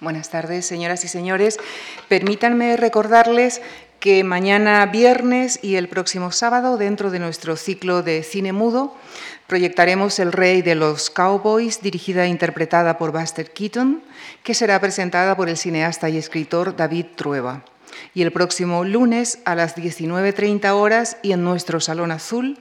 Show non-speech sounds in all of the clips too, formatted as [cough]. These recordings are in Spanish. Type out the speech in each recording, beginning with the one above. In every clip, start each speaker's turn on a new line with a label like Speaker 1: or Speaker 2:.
Speaker 1: Buenas tardes, señoras y señores. Permítanme recordarles que mañana viernes y el próximo sábado, dentro de nuestro ciclo de cine mudo, proyectaremos El Rey de los Cowboys, dirigida e interpretada por Buster Keaton, que será presentada por el cineasta y escritor David Trueba. Y el próximo lunes a las 19.30 horas y en nuestro Salón Azul,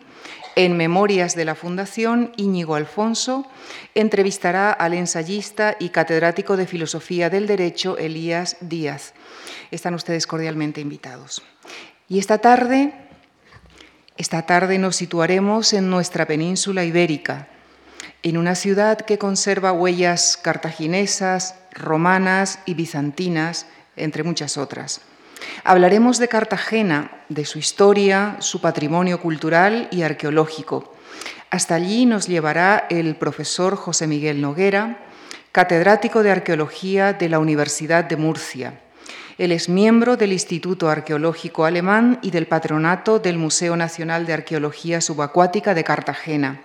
Speaker 1: en Memorias de la Fundación, Íñigo Alfonso entrevistará al ensayista y catedrático de Filosofía del Derecho, Elías Díaz. Están ustedes cordialmente invitados. Y esta tarde, esta tarde nos situaremos en nuestra península ibérica, en una ciudad que conserva huellas cartaginesas, romanas y bizantinas, entre muchas otras. Hablaremos de Cartagena, de su historia, su patrimonio cultural y arqueológico. Hasta allí nos llevará el profesor José Miguel Noguera, catedrático de Arqueología de la Universidad de Murcia. Él es miembro del Instituto Arqueológico Alemán y del patronato del Museo Nacional de Arqueología Subacuática de Cartagena.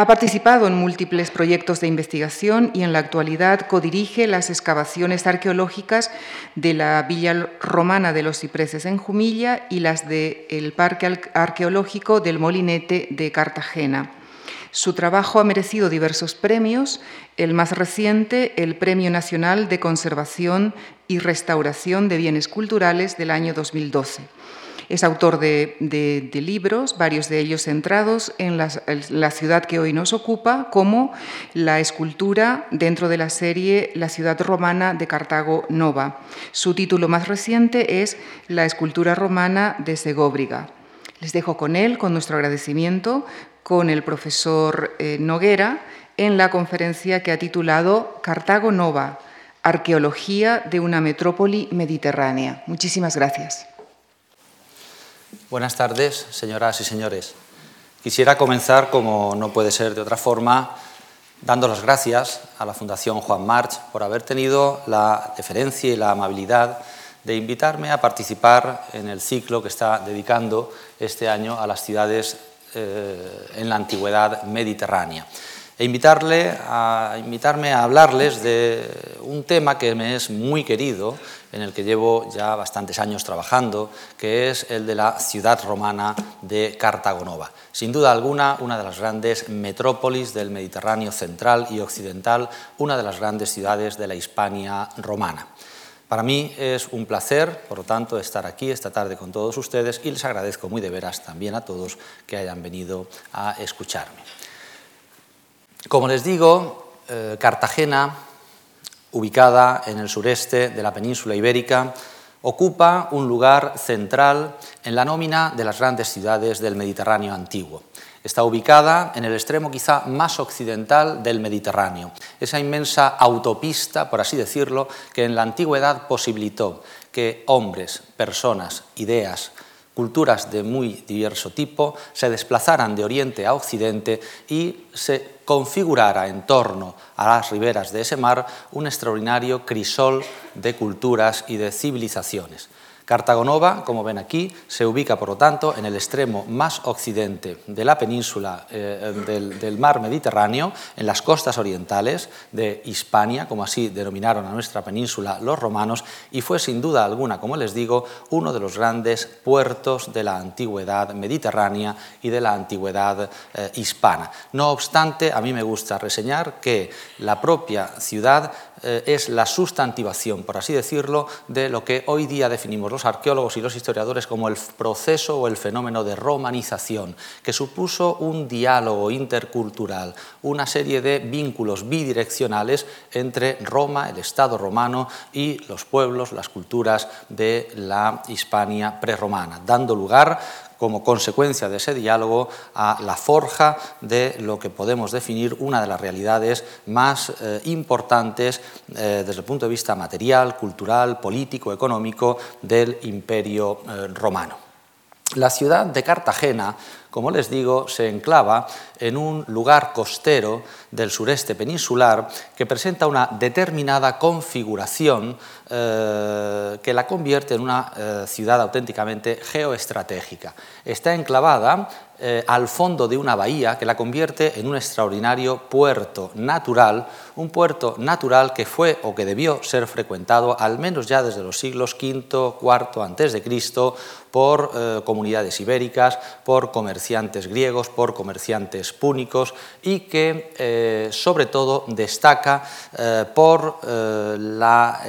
Speaker 1: Ha participado en múltiples proyectos de investigación y en la actualidad codirige las excavaciones arqueológicas de la Villa Romana de los Cipreses en Jumilla y las del Parque Arqueológico del Molinete de Cartagena. Su trabajo ha merecido diversos premios, el más reciente, el Premio Nacional de Conservación y Restauración de Bienes Culturales del año 2012. Es autor de, libros, varios de ellos centrados en la, ciudad que hoy nos ocupa, como la escultura dentro de la serie La ciudad romana de Cartago Nova. Su título más reciente es La escultura romana de Segóbriga. Les dejo con él, con nuestro agradecimiento, con el profesor eh, Noguera, en la conferencia que ha titulado Cartago Nova, Arqueología de una metrópoli mediterránea. Muchísimas gracias.
Speaker 2: Buenas tardes, señoras y señores. Quisiera comenzar, como no puede ser de otra forma, dando las gracias a la Fundación Juan March por haber tenido la deferencia y la amabilidad de invitarme a participar en el ciclo que está dedicando este año a las ciudades eh, en la antigüedad mediterránea e invitarle a, invitarme a hablarles de un tema que me es muy querido, en el que llevo ya bastantes años trabajando, que es el de la ciudad romana de Cartagonova. Sin duda alguna, una de las grandes metrópolis del Mediterráneo central y occidental, una de las grandes ciudades de la Hispania romana. Para mí es un placer, por lo tanto, estar aquí esta tarde con todos ustedes y les agradezco muy de veras también a todos que hayan venido a escucharme. Como les digo, eh, Cartagena, ubicada en el sureste de la península ibérica, ocupa un lugar central en la nómina de las grandes ciudades del Mediterráneo antiguo. Está ubicada en el extremo quizá más occidental del Mediterráneo, esa inmensa autopista, por así decirlo, que en la antigüedad posibilitó que hombres, personas, ideas, culturas de muy diverso tipo se desplazaran de oriente a occidente y se configurara en torno a las riberas de ese mar un extraordinario crisol de culturas y de civilizaciones. Cartagonova, como ven aquí, se ubica, por lo tanto, en el extremo más occidente de la península eh, del, mar Mediterráneo, en las costas orientales de Hispania, como así denominaron a nuestra península los romanos, y fue sin duda alguna, como les digo, uno de los grandes puertos de la antigüedad mediterránea y de la antigüedad eh, hispana. No obstante, a mí me gusta reseñar que la propia ciudad eh, es la sustantivación, por así decirlo, de lo que hoy día definimos los arqueólogos y los historiadores como el proceso o el fenómeno de romanización, que supuso un diálogo intercultural, una serie de vínculos bidireccionales entre Roma, el Estado romano, y los pueblos, las culturas de la Hispania prerromana, dando lugar como consecuencia de ese diálogo a la forja de lo que podemos definir una de las realidades más eh, importantes eh, desde el punto de vista material, cultural, político, económico del imperio eh, romano. La ciudad de Cartagena como les digo, se enclava en un lugar costero del sureste peninsular que presenta una determinada configuración eh, que la convierte en una eh, ciudad auténticamente geoestratégica. Está enclavada eh, al fondo de una bahía que la convierte en un extraordinario puerto natural, un puerto natural que fue o que debió ser frecuentado al menos ya desde los siglos V, IV antes de Cristo por eh, comunidades ibéricas, por comerciantes griegos, por comerciantes púnicos y que eh, sobre todo destaca por la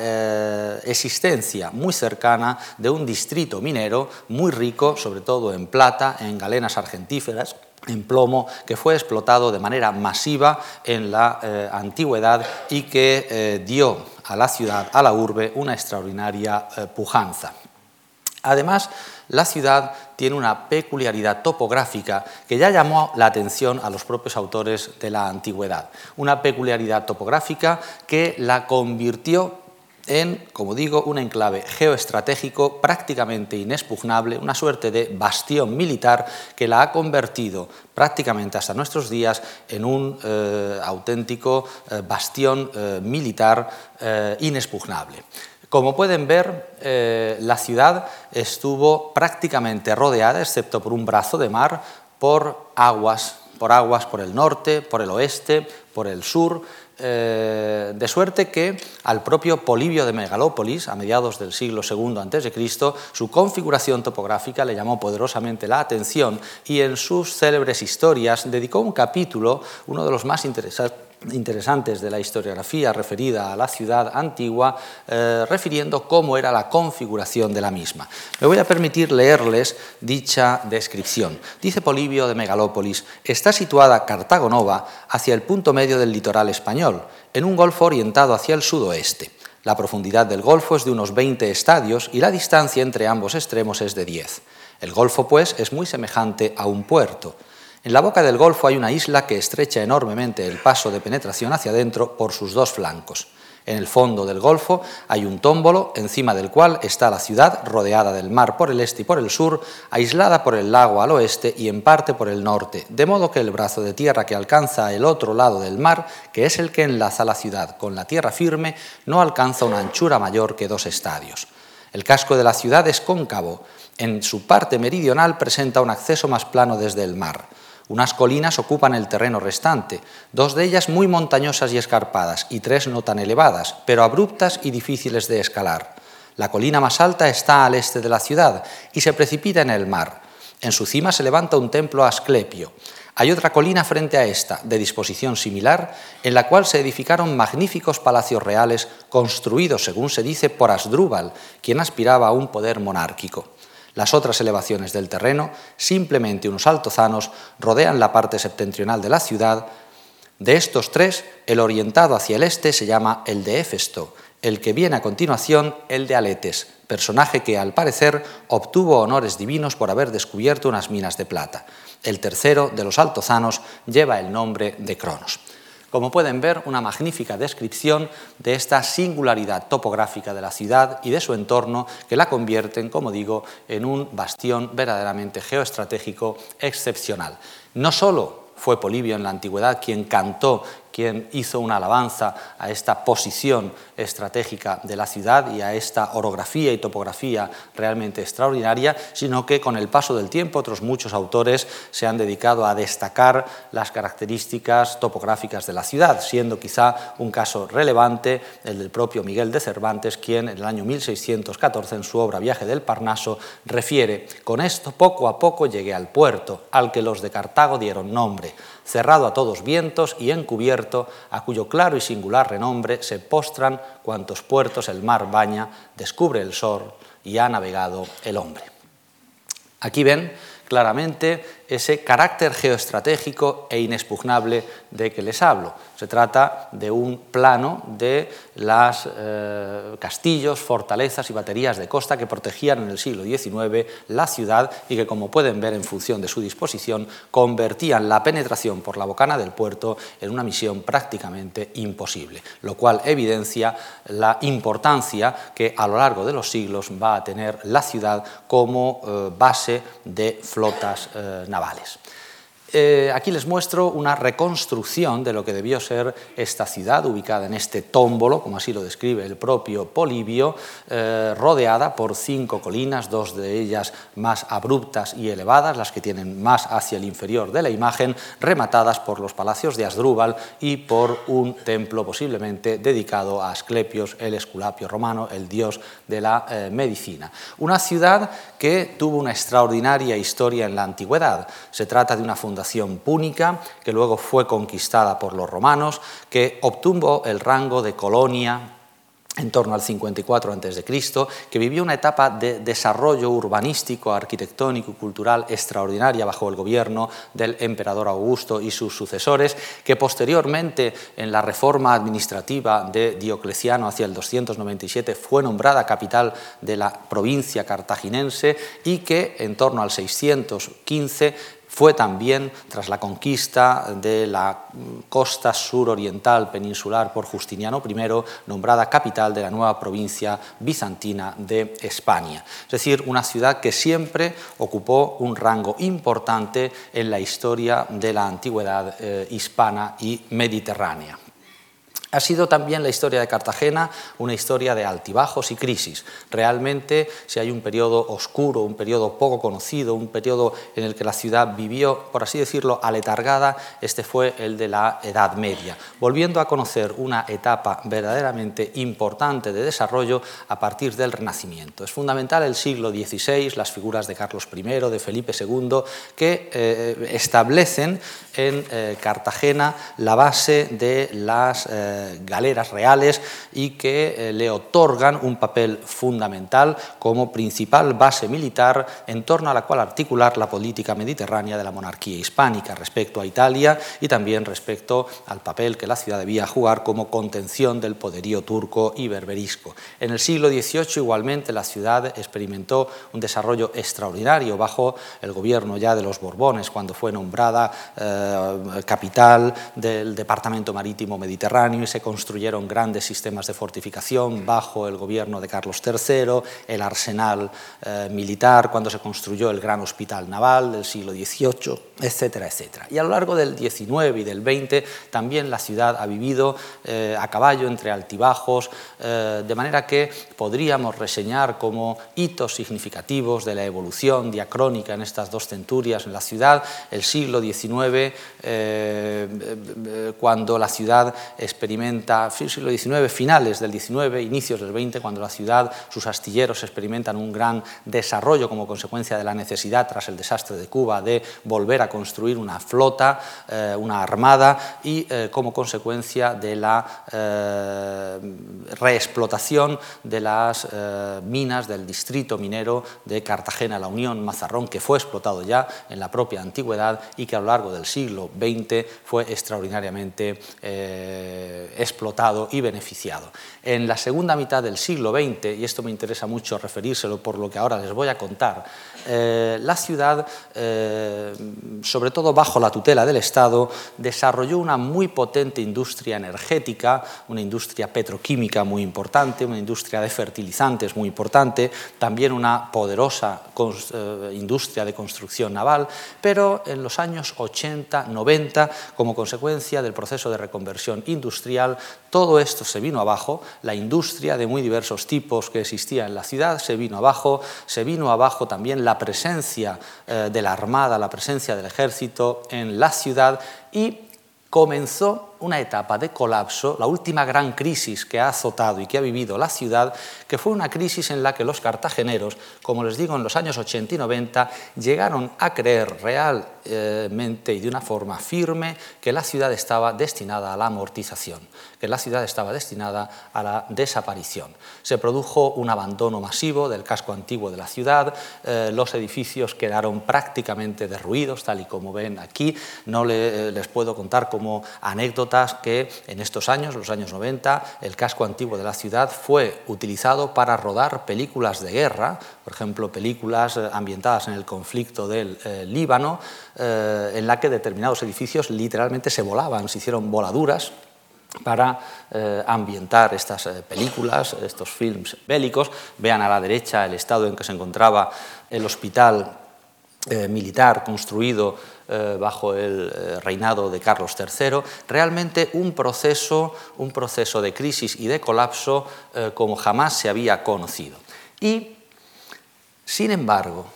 Speaker 2: existencia muy cercana de un distrito minero muy rico, sobre todo en plata, en galenas argentinas, en plomo que fue explotado de manera masiva en la eh, antigüedad y que eh, dio a la ciudad, a la urbe, una extraordinaria eh, pujanza. Además, la ciudad tiene una peculiaridad topográfica que ya llamó la atención a los propios autores de la antigüedad. Una peculiaridad topográfica que la convirtió en, como digo, un enclave geoestratégico prácticamente inexpugnable, una suerte de bastión militar que la ha convertido prácticamente hasta nuestros días en un eh, auténtico eh, bastión eh, militar inexpugnable. Como pueden ver, la ciudad estuvo prácticamente rodeada, excepto por un brazo de mar, por aguas, por aguas por el norte, por el oeste, por el sur, eh, de suerte que al propio Polibio de Megalópolis, a mediados del siglo II a.C., su configuración topográfica le llamó poderosamente la atención y en sus célebres historias dedicó un capítulo, uno de los más interesantes interesantes de la historiografía referida a la ciudad antigua, eh, refiriendo cómo era la configuración de la misma. Me voy a permitir leerles dicha descripción. Dice Polibio de Megalópolis, está situada Cartago Nova hacia el punto medio del litoral español, en un golfo orientado hacia el sudoeste. La profundidad del golfo es de unos 20 estadios y la distancia entre ambos extremos es de 10. El golfo, pues, es muy semejante a un puerto. En la boca del Golfo hay una isla que estrecha enormemente el paso de penetración hacia adentro por sus dos flancos. En el fondo del Golfo hay un tómbolo encima del cual está la ciudad, rodeada del mar por el este y por el sur, aislada por el lago al oeste y en parte por el norte, de modo que el brazo de tierra que alcanza el otro lado del mar, que es el que enlaza la ciudad con la tierra firme, no alcanza una anchura mayor que dos estadios. El casco de la ciudad es cóncavo. En su parte meridional presenta un acceso más plano desde el mar. Unas colinas ocupan el terreno restante, dos de ellas muy montañosas y escarpadas y tres no tan elevadas, pero abruptas y difíciles de escalar. La colina más alta está al este de la ciudad y se precipita en el mar. En su cima se levanta un templo asclepio. Hay otra colina frente a esta, de disposición similar, en la cual se edificaron magníficos palacios reales construidos, según se dice, por Asdrúbal, quien aspiraba a un poder monárquico. Las otras elevaciones del terreno, simplemente unos altozanos, rodean la parte septentrional de la ciudad. De estos tres, el orientado hacia el este se llama el de Éfesto, el que viene a continuación el de Aletes, personaje que al parecer obtuvo honores divinos por haber descubierto unas minas de plata. El tercero, de los altozanos, lleva el nombre de Cronos. Como pueden ver, una magnífica descripción de esta singularidad topográfica de la ciudad y de su entorno que la convierten, como digo, en un bastión verdaderamente geoestratégico excepcional. No solo fue Polibio en la antigüedad quien cantó quien hizo una alabanza a esta posición estratégica de la ciudad y a esta orografía y topografía realmente extraordinaria, sino que con el paso del tiempo otros muchos autores se han dedicado a destacar las características topográficas de la ciudad, siendo quizá un caso relevante el del propio Miguel de Cervantes, quien en el año 1614 en su obra Viaje del Parnaso refiere, con esto poco a poco llegué al puerto, al que los de Cartago dieron nombre cerrado a todos vientos y encubierto, a cuyo claro y singular renombre se postran cuantos puertos el mar baña, descubre el sol y ha navegado el hombre. Aquí ven claramente ese carácter geoestratégico e inexpugnable de que les hablo. Se trata de un plano de los eh, castillos, fortalezas y baterías de costa que protegían en el siglo XIX la ciudad y que, como pueden ver en función de su disposición, convertían la penetración por la bocana del puerto en una misión prácticamente imposible, lo cual evidencia la importancia que a lo largo de los siglos va a tener la ciudad como eh, base de flotas eh, navales navales. Eh, aquí les muestro una reconstrucción de lo que debió ser esta ciudad, ubicada en este tómbolo, como así lo describe el propio Polibio, eh, rodeada por cinco colinas, dos de ellas más abruptas y elevadas, las que tienen más hacia el inferior de la imagen, rematadas por los palacios de Asdrúbal y por un templo posiblemente dedicado a Asclepios, el esculapio romano, el dios de la eh, medicina. Una ciudad que tuvo una extraordinaria historia en la antigüedad. Se trata de una fundación púnica, que luego fue conquistada por los romanos, que obtuvo el rango de colonia en torno al 54 a.C., que vivió una etapa de desarrollo urbanístico, arquitectónico y cultural extraordinaria bajo el gobierno del emperador Augusto y sus sucesores, que posteriormente en la reforma administrativa de Diocleciano hacia el 297 fue nombrada capital de la provincia cartaginense y que en torno al 615 fue también, tras la conquista de la costa suroriental peninsular por Justiniano I, nombrada capital de la nueva provincia bizantina de España. Es decir, una ciudad que siempre ocupó un rango importante en la historia de la antigüedad eh, hispana y mediterránea. Ha sido también la historia de Cartagena una historia de altibajos y crisis. Realmente, si hay un periodo oscuro, un periodo poco conocido, un periodo en el que la ciudad vivió, por así decirlo, aletargada, este fue el de la Edad Media, volviendo a conocer una etapa verdaderamente importante de desarrollo a partir del Renacimiento. Es fundamental el siglo XVI, las figuras de Carlos I, de Felipe II, que eh, establecen en eh, Cartagena la base de las eh, galeras reales y que eh, le otorgan un papel fundamental como principal base militar en torno a la cual articular la política mediterránea de la monarquía hispánica respecto a Italia y también respecto al papel que la ciudad debía jugar como contención del poderío turco y berberisco. En el siglo XVIII igualmente la ciudad experimentó un desarrollo extraordinario bajo el gobierno ya de los Borbones cuando fue nombrada eh, capital del Departamento Marítimo Mediterráneo y se construyeron grandes sistemas de fortificación bajo el gobierno de Carlos III, el arsenal eh, militar cuando se construyó el gran hospital naval del siglo XVIII, etcétera, etcétera. Y a lo largo del XIX y del XX también la ciudad ha vivido eh, a caballo entre altibajos, de manera que podríamos reseñar como hitos significativos de la evolución diacrónica en estas dos centurias en la ciudad, el siglo XIX eh, eh, cuando la ciudad experimenta, siglo XIX, finales del XIX, inicios del XX, cuando la ciudad, sus astilleros experimentan un gran desarrollo como consecuencia de la necesidad, tras el desastre de Cuba, de volver a construir una flota, eh, una armada y como consecuencia de la reexplotación de las minas del distrito minero de Cartagena, la Unión Mazarrón, que fue explotado ya en la propia antigüedad y que a lo largo del siglo XX fue extraordinariamente eh, explotado y beneficiado. En la segunda mitad del siglo XX, y esto me interesa mucho referírselo por lo que ahora les voy a contar, eh, la ciudad, eh, sobre todo bajo la tutela del Estado, desarrolló una muy potente industria energética, una industria petroquímica muy importante, una industria de fertilizantes muy importante, también una poderosa industria de construcción naval, pero en los años 80, 90, como consecuencia del proceso de reconversión industrial, todo esto se vino abajo, la industria de muy diversos tipos que existía en la ciudad se vino abajo, se vino abajo también la presencia eh, de la Armada, la presencia del ejército en la ciudad y comenzó una etapa de colapso, la última gran crisis que ha azotado y que ha vivido la ciudad, que fue una crisis en la que los cartageneros, como les digo, en los años 80 y 90, llegaron a creer realmente y de una forma firme que la ciudad estaba destinada a la amortización, que la ciudad estaba destinada a la desaparición. Se produjo un abandono masivo del casco antiguo de la ciudad, eh, los edificios quedaron prácticamente derruidos, tal y como ven aquí. No eh, les puedo contar como anécdota que en estos años, los años 90, el casco antiguo de la ciudad fue utilizado para rodar películas de guerra, por ejemplo, películas eh, ambientadas en el conflicto del Líbano, en la que determinados edificios literalmente se volaban, se hicieron voladuras para ambientar estas películas, estos films bélicos. Vean a la derecha el estado en que se encontraba el hospital eh, militar construido eh, bajo el eh, reinado de Carlos III, realmente un proceso, un proceso de crisis y de colapso como jamás se había conocido. Y, sin embargo,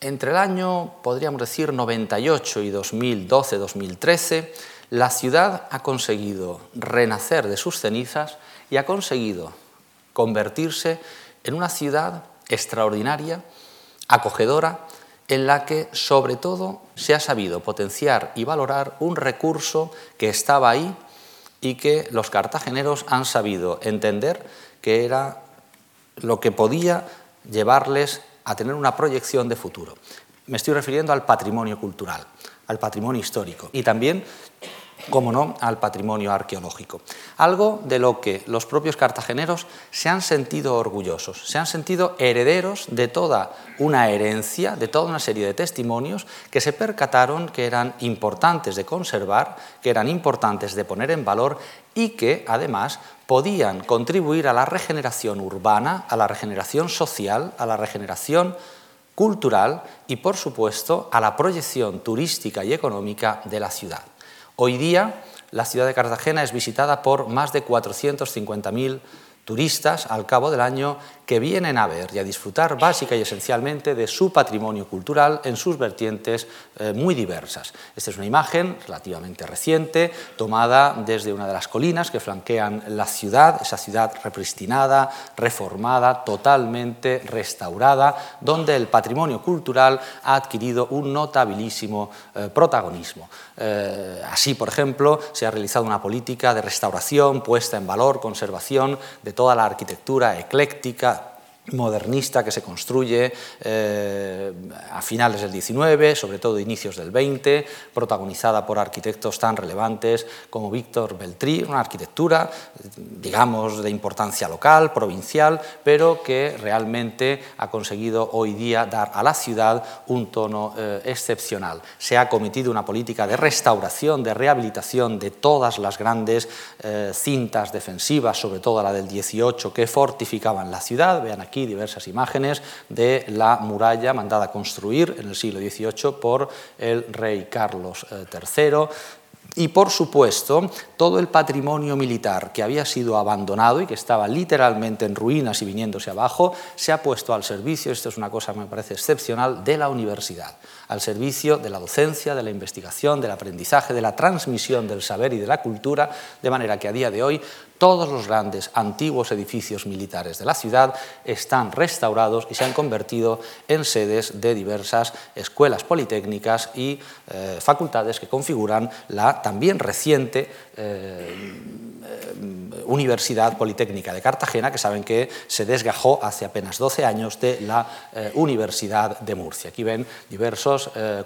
Speaker 2: entre el año, podríamos decir, 98 y 2012-2013, la ciudad ha conseguido renacer de sus cenizas y ha conseguido convertirse en una ciudad extraordinaria acogedora en la que sobre todo se ha sabido potenciar y valorar un recurso que estaba ahí y que los cartageneros han sabido entender que era lo que podía llevarles a tener una proyección de futuro. Me estoy refiriendo al patrimonio cultural, al patrimonio histórico y también como no, al patrimonio arqueológico. Algo de lo que los propios cartageneros se han sentido orgullosos, se han sentido herederos de toda una herencia, de toda una serie de testimonios que se percataron que eran importantes de conservar, que eran importantes de poner en valor y que además podían contribuir a la regeneración urbana, a la regeneración social, a la regeneración cultural y, por supuesto, a la proyección turística y económica de la ciudad. Hoy día la ciudad de Cartagena es visitada por más de 450.000 turistas al cabo del año que vienen a ver y a disfrutar básica y esencialmente de su patrimonio cultural en sus vertientes eh, muy diversas. Esta es una imagen relativamente reciente, tomada desde una de las colinas que flanquean la ciudad, esa ciudad repristinada, reformada, totalmente restaurada, donde el patrimonio cultural ha adquirido un notabilísimo eh, protagonismo. Eh, así, por ejemplo, se ha realizado una política de restauración, puesta en valor, conservación de toda la arquitectura ecléctica, modernista que se construye eh, a finales del XIX, sobre todo inicios del XX, protagonizada por arquitectos tan relevantes como Víctor Beltrí, una arquitectura, digamos, de importancia local, provincial, pero que realmente ha conseguido hoy día dar a la ciudad un tono eh, excepcional. Se ha cometido una política de restauración, de rehabilitación de todas las grandes eh, cintas defensivas, sobre todo la del 18, que fortificaban la ciudad. Vean aquí diversas imágenes de la muralla mandada a construir en el siglo XVIII por el rey Carlos III. Eh, y por supuesto, todo el patrimonio militar que había sido abandonado y que estaba literalmente en ruinas y viniéndose abajo, se ha puesto al servicio, esto es una cosa que me parece excepcional, de la universidad, al servicio de la docencia, de la investigación, del aprendizaje, de la transmisión del saber y de la cultura, de manera que a día de hoy todos los grandes antiguos edificios militares de la ciudad están restaurados y se han convertido en sedes de diversas escuelas politécnicas y eh, facultades que configuran la también reciente eh, Universidad Politécnica de Cartagena, que saben que se desgajó hace apenas 12 años de la eh, Universidad de Murcia. Aquí ven diversos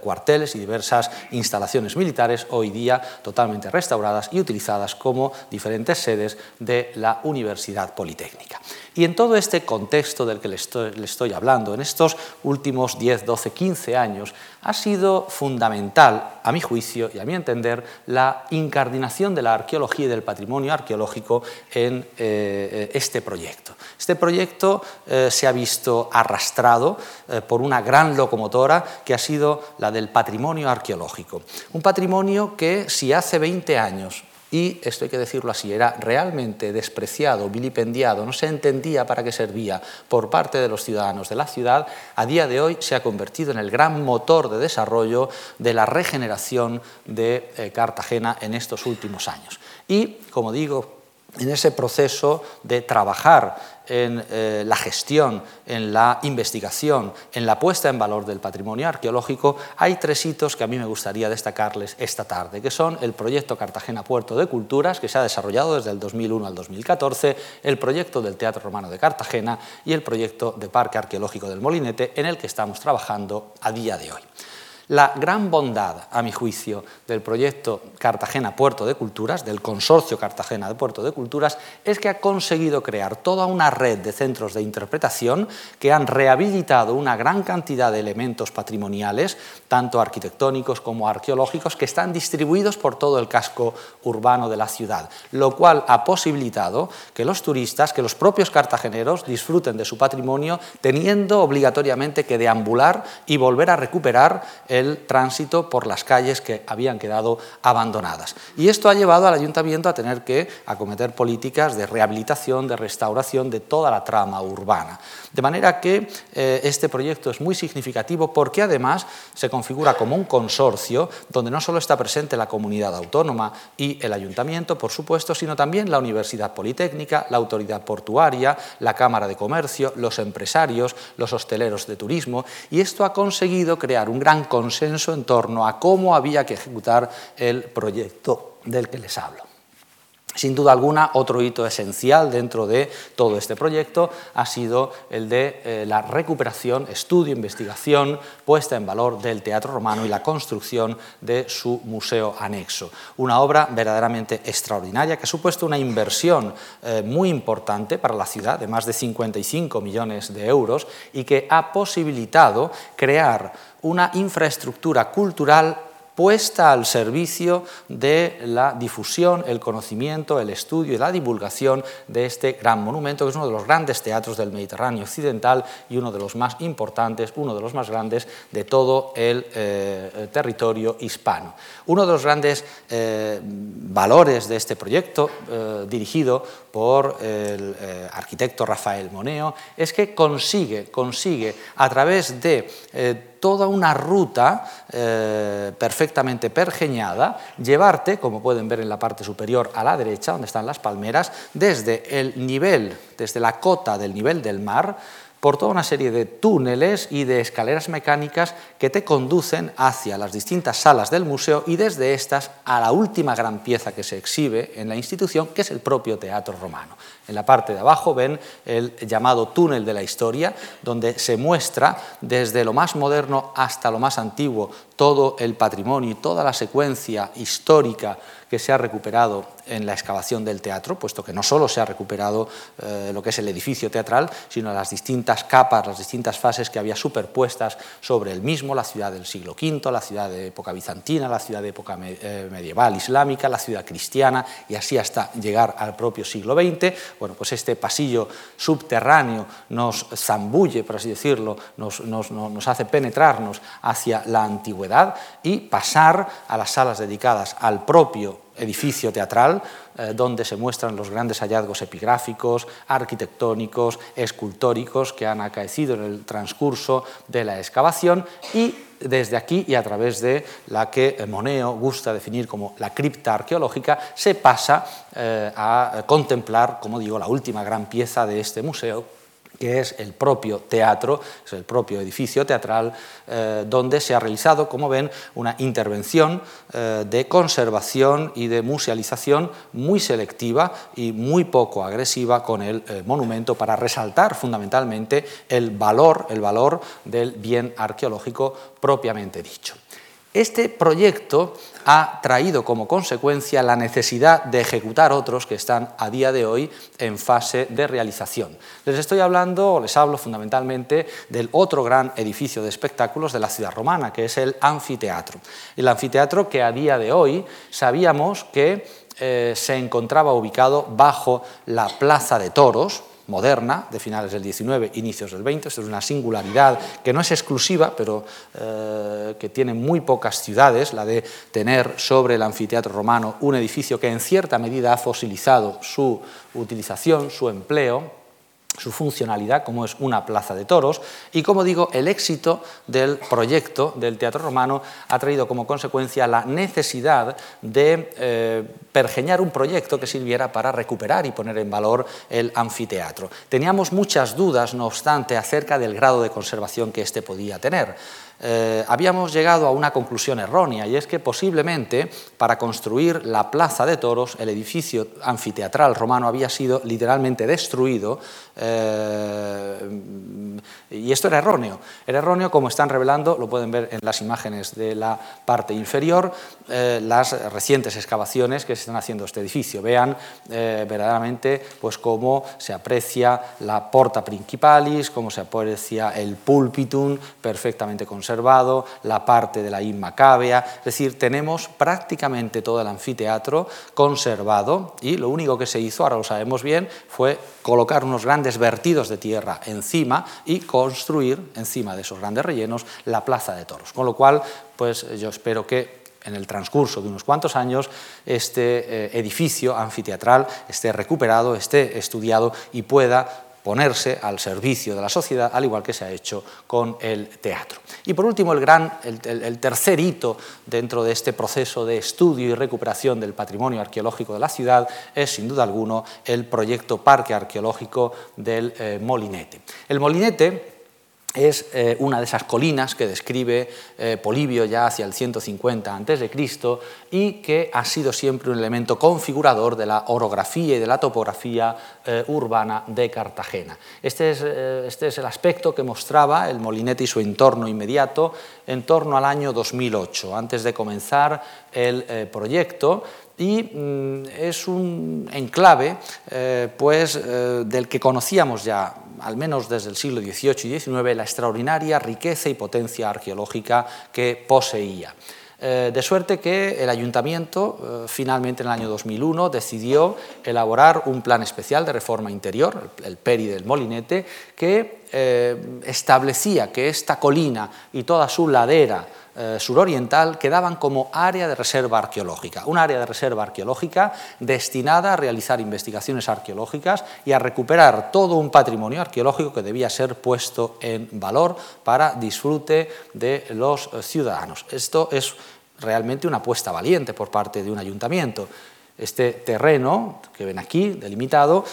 Speaker 2: cuarteles y diversas instalaciones militares hoy día totalmente restauradas y utilizadas como diferentes sedes de la Universidad Politécnica. Y en todo este contexto del que le estoy, hablando, en estos últimos 10, 12, 15 años, ha sido fundamental, a mi juicio y a mi entender, la incardinación de la arqueología y del patrimonio arqueológico en eh, este proyecto. Este proyecto eh, se ha visto arrastrado eh, por una gran locomotora que ha sido la del patrimonio arqueológico. Un patrimonio que si hace 20 años y, esto hay que decirlo así, era realmente despreciado, vilipendiado, no se entendía para qué servía por parte de los ciudadanos de la ciudad, a día de hoy se ha convertido en el gran motor de desarrollo de la regeneración de eh, Cartagena en estos últimos años. Y, como digo, en ese proceso de trabajar en eh, la gestión, en la investigación, en la puesta en valor del patrimonio arqueológico, hay tres hitos que a mí me gustaría destacarles esta tarde, que son el proyecto Cartagena Puerto de Culturas, que se ha desarrollado desde el 2001 al 2014, el proyecto del Teatro Romano de Cartagena y el proyecto de Parque Arqueológico del Molinete, en el que estamos trabajando a día de hoy. La gran bondad, a mi juicio, del proyecto Cartagena Puerto de Culturas, del consorcio Cartagena de Puerto de Culturas, es que ha conseguido crear toda una red de centros de interpretación que han rehabilitado una gran cantidad de elementos patrimoniales, tanto arquitectónicos como arqueológicos, que están distribuidos por todo el casco urbano de la ciudad, lo cual ha posibilitado que los turistas, que los propios cartageneros disfruten de su patrimonio teniendo obligatoriamente que deambular y volver a recuperar el tránsito por las calles que habían quedado abandonadas. Y esto ha llevado al ayuntamiento a tener que acometer políticas de rehabilitación, de restauración de toda la trama urbana. De manera que eh, este proyecto es muy significativo porque además se configura como un consorcio donde no solo está presente la comunidad autónoma y el ayuntamiento, por supuesto, sino también la Universidad Politécnica, la Autoridad Portuaria, la Cámara de Comercio, los empresarios, los hosteleros de turismo, y esto ha conseguido crear un gran consenso en torno a cómo había que ejecutar el proyecto del que les hablo. Sin duda alguna, otro hito esencial dentro de todo este proyecto ha sido el de eh, la recuperación, estudio, investigación, puesta en valor del teatro romano y la construcción de su museo anexo. Una obra verdaderamente extraordinaria que ha supuesto una inversión eh, muy importante para la ciudad de más de 55 millones de euros y que ha posibilitado crear una infraestructura cultural puesta al servicio de la difusión, el conocimiento, el estudio y la divulgación de este gran monumento, que es uno de los grandes teatros del Mediterráneo occidental y uno de los más importantes, uno de los más grandes de todo el eh, territorio hispano. Uno de los grandes eh, valores de este proyecto, eh, dirigido por el arquitecto Rafael Moneo, es que consigue, consigue a través de toda una ruta eh, perfectamente pergeñada, llevarte, como pueden ver en la parte superior a la derecha, donde están las palmeras, desde el nivel, desde la cota del nivel del mar, por toda una serie de túneles y de escaleras mecánicas que te conducen hacia las distintas salas del museo y desde estas a la última gran pieza que se exhibe en la institución, que es el propio teatro romano. En la parte de abajo ven el llamado túnel de la historia, donde se muestra desde lo más moderno hasta lo más antiguo todo el patrimonio y toda la secuencia histórica que se ha recuperado en la excavación del teatro, puesto que no solo se ha recuperado eh, lo que es el edificio teatral, sino las distintas capas, las distintas fases que había superpuestas sobre el mismo, la ciudad del siglo V, la ciudad de época bizantina, la ciudad de época eh, medieval islámica, la ciudad cristiana, y así hasta llegar al propio siglo XX. Bueno, pues este pasillo subterráneo nos zambulle, por así decirlo, nos, hace penetrarnos hacia la antigüedad y pasar a las salas dedicadas al propio edificio teatral eh, donde se muestran los grandes hallazgos epigráficos, arquitectónicos, escultóricos que han acaecido en el transcurso de la excavación y desde aquí y a través de la que Moneo gusta definir como la cripta arqueológica, se pasa eh, a contemplar, como digo, la última gran pieza de este museo, que es el propio teatro, es el propio edificio teatral, eh, donde se ha realizado, como ven, una intervención eh, de conservación y de musealización muy selectiva y muy poco agresiva con el eh, monumento para resaltar fundamentalmente el valor, el valor del bien arqueológico propiamente dicho. Este proyecto ha traído como consecuencia la necesidad de ejecutar otros que están a día de hoy en fase de realización. Les estoy hablando, o les hablo fundamentalmente, del otro gran edificio de espectáculos de la ciudad romana, que es el anfiteatro. El anfiteatro que a día de hoy sabíamos que eh, se encontraba ubicado bajo la Plaza de Toros, moderna, de finales del 19, inicios del 20. Esto es una singularidad que no es exclusiva, pero eh, que tiene muy pocas ciudades, la de tener sobre el anfiteatro romano un edificio que en cierta medida ha fosilizado su utilización, su empleo su funcionalidad, como es una plaza de toros, y como digo, el éxito del proyecto del Teatro Romano ha traído como consecuencia la necesidad de eh, pergeñar un proyecto que sirviera para recuperar y poner en valor el anfiteatro. Teníamos muchas dudas, no obstante, acerca del grado de conservación que éste podía tener. Eh, habíamos llegado a una conclusión errónea y es que posiblemente para construir la plaza de toros el edificio anfiteatral romano había sido literalmente destruido eh, y esto era erróneo. Era erróneo como están revelando, lo pueden ver en las imágenes de la parte inferior, eh, las recientes excavaciones que se están haciendo este edificio. Vean verdaderamente pues, cómo se aprecia la porta principalis, cómo se aprecia el pulpitum perfectamente conservado la parte de la Inmacabea, es decir, tenemos prácticamente todo el anfiteatro conservado y lo único que se hizo, ahora lo sabemos bien, fue colocar unos grandes vertidos de tierra encima y construir encima de esos grandes rellenos la plaza de toros. Con lo cual, pues yo espero que en el transcurso de unos cuantos años este eh, edificio anfiteatral esté recuperado, esté estudiado y pueda ponerse al servicio de la sociedad, al igual que se ha hecho con el teatro. Y por último, el, gran, el, tercer hito dentro de este proceso de estudio y recuperación del patrimonio arqueológico de la ciudad es, sin duda alguno, el proyecto Parque Arqueológico del eh, Molinete. El Molinete es eh, una de esas colinas que describe eh, Polibio ya hacia el 150 a.C. y que ha sido siempre un elemento configurador de la orografía y de la topografía eh, urbana de Cartagena. Este es, este es, el aspecto que mostraba el molinete y su entorno inmediato en torno al año 2008, antes de comenzar el proyecto y mm, es un enclave pues, del que conocíamos ya al menos desde el siglo XVIII y XIX, la extraordinaria riqueza y potencia arqueológica que poseía. Eh, de suerte que el ayuntamiento, eh, finalmente en el año 2001, decidió elaborar un plan especial de reforma interior, el, PERI del Molinete, que eh, establecía que esta colina y toda su ladera eh, suroriental quedaban como área de reserva arqueológica, un área de reserva arqueológica destinada a realizar investigaciones arqueológicas y a recuperar todo un patrimonio arqueológico que debía ser puesto en valor para disfrute de los ciudadanos. Esto es realmente una apuesta valiente por parte de un ayuntamiento. Este terreno que ven aquí, delimitado,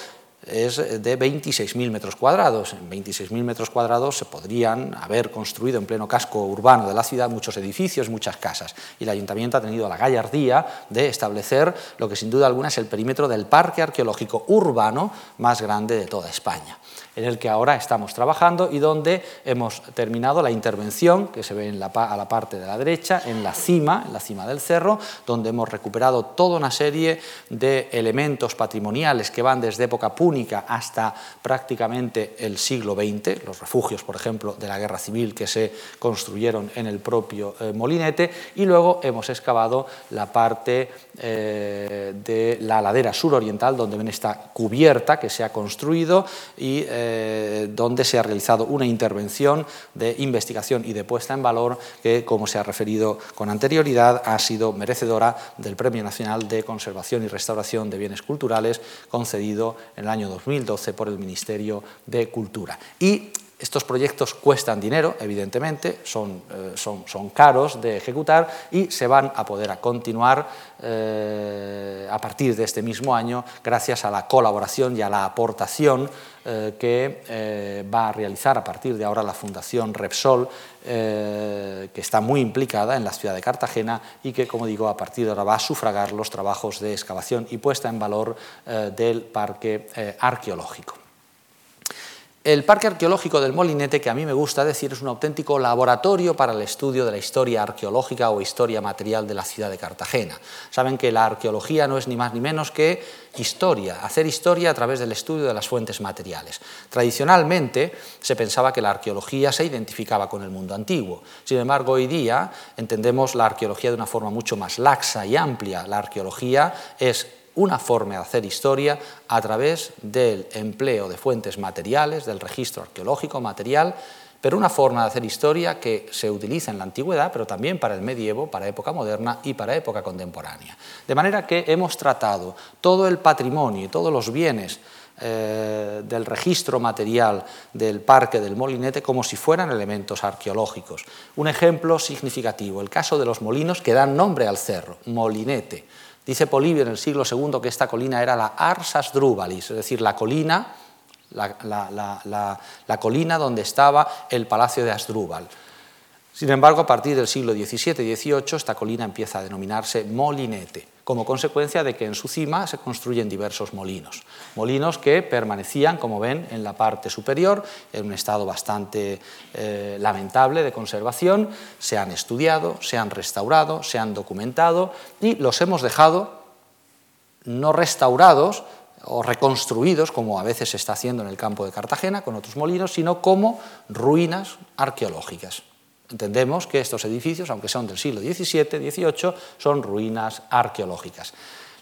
Speaker 2: es de 26.000 metros cuadrados. En 26.000 metros cuadrados se podrían haber construido en pleno casco urbano de la ciudad muchos edificios, muchas casas. Y el ayuntamiento ha tenido la gallardía de establecer lo que sin duda alguna es el perímetro del parque arqueológico urbano más grande de toda España en el que ahora estamos trabajando y donde hemos terminado la intervención que se ve en la, a la parte de la derecha, en la cima, en la cima del cerro, donde hemos recuperado toda una serie de elementos patrimoniales que van desde época púnica hasta prácticamente el siglo XX, los refugios, por ejemplo, de la guerra civil que se construyeron en el propio eh, molinete, y luego hemos excavado la parte eh, de la ladera suroriental, donde ven esta cubierta que se ha construido y eh, donde se ha realizado una intervención de investigación y de puesta en valor que, como se ha referido con anterioridad, ha sido merecedora del Premio Nacional de Conservación y Restauración de Bienes Culturales concedido en el año 2012 por el Ministerio de Cultura. Y estos proyectos cuestan dinero, evidentemente, son, eh, son, son, caros de ejecutar y se van a poder a continuar eh, a partir de este mismo año gracias a la colaboración y a la aportación eh, que va a realizar a partir de ahora la Fundación Repsol, que está muy implicada en la ciudad de Cartagena y que, como digo, a partir de ahora va a sufragar los trabajos de excavación y puesta en valor del parque arqueológico. El Parque Arqueológico del Molinete, que a mí me gusta decir, es un auténtico laboratorio para el estudio de la historia arqueológica o historia material de la ciudad de Cartagena. Saben que la arqueología no es ni más ni menos que historia, hacer historia a través del estudio de las fuentes materiales. Tradicionalmente se pensaba que la arqueología se identificaba con el mundo antiguo. Sin embargo, hoy día entendemos la arqueología de una forma mucho más laxa y amplia. La arqueología es una forma de hacer historia a través del empleo de fuentes materiales, del registro arqueológico material, pero una forma de hacer historia que se utiliza en la antigüedad, pero también para el medievo, para época moderna y para época contemporánea. De manera que hemos tratado todo el patrimonio y todos los bienes eh, del registro material del parque del molinete como si fueran elementos arqueológicos. Un ejemplo significativo, el caso de los molinos que dan nombre al cerro, molinete. Dice Polibio en el siglo II que esta colina era la Arsas Drubalis, es decir, la colina, la, colina donde estaba el palacio de Asdrúbal. Sin embargo, a partir del siglo XVII y XVIII, esta colina empieza a denominarse Molinete, como consecuencia de que en su cima se construyen diversos molinos. Molinos que permanecían, como ven, en la parte superior, en un estado bastante eh, lamentable de conservación. Se han estudiado, se han restaurado, se han documentado y los hemos dejado no restaurados o reconstruidos, como a veces se está haciendo en el campo de Cartagena con otros molinos, sino como ruinas arqueológicas. Entendemos que estos edificios, aunque son del siglo XVII, XVIII, son ruinas arqueológicas.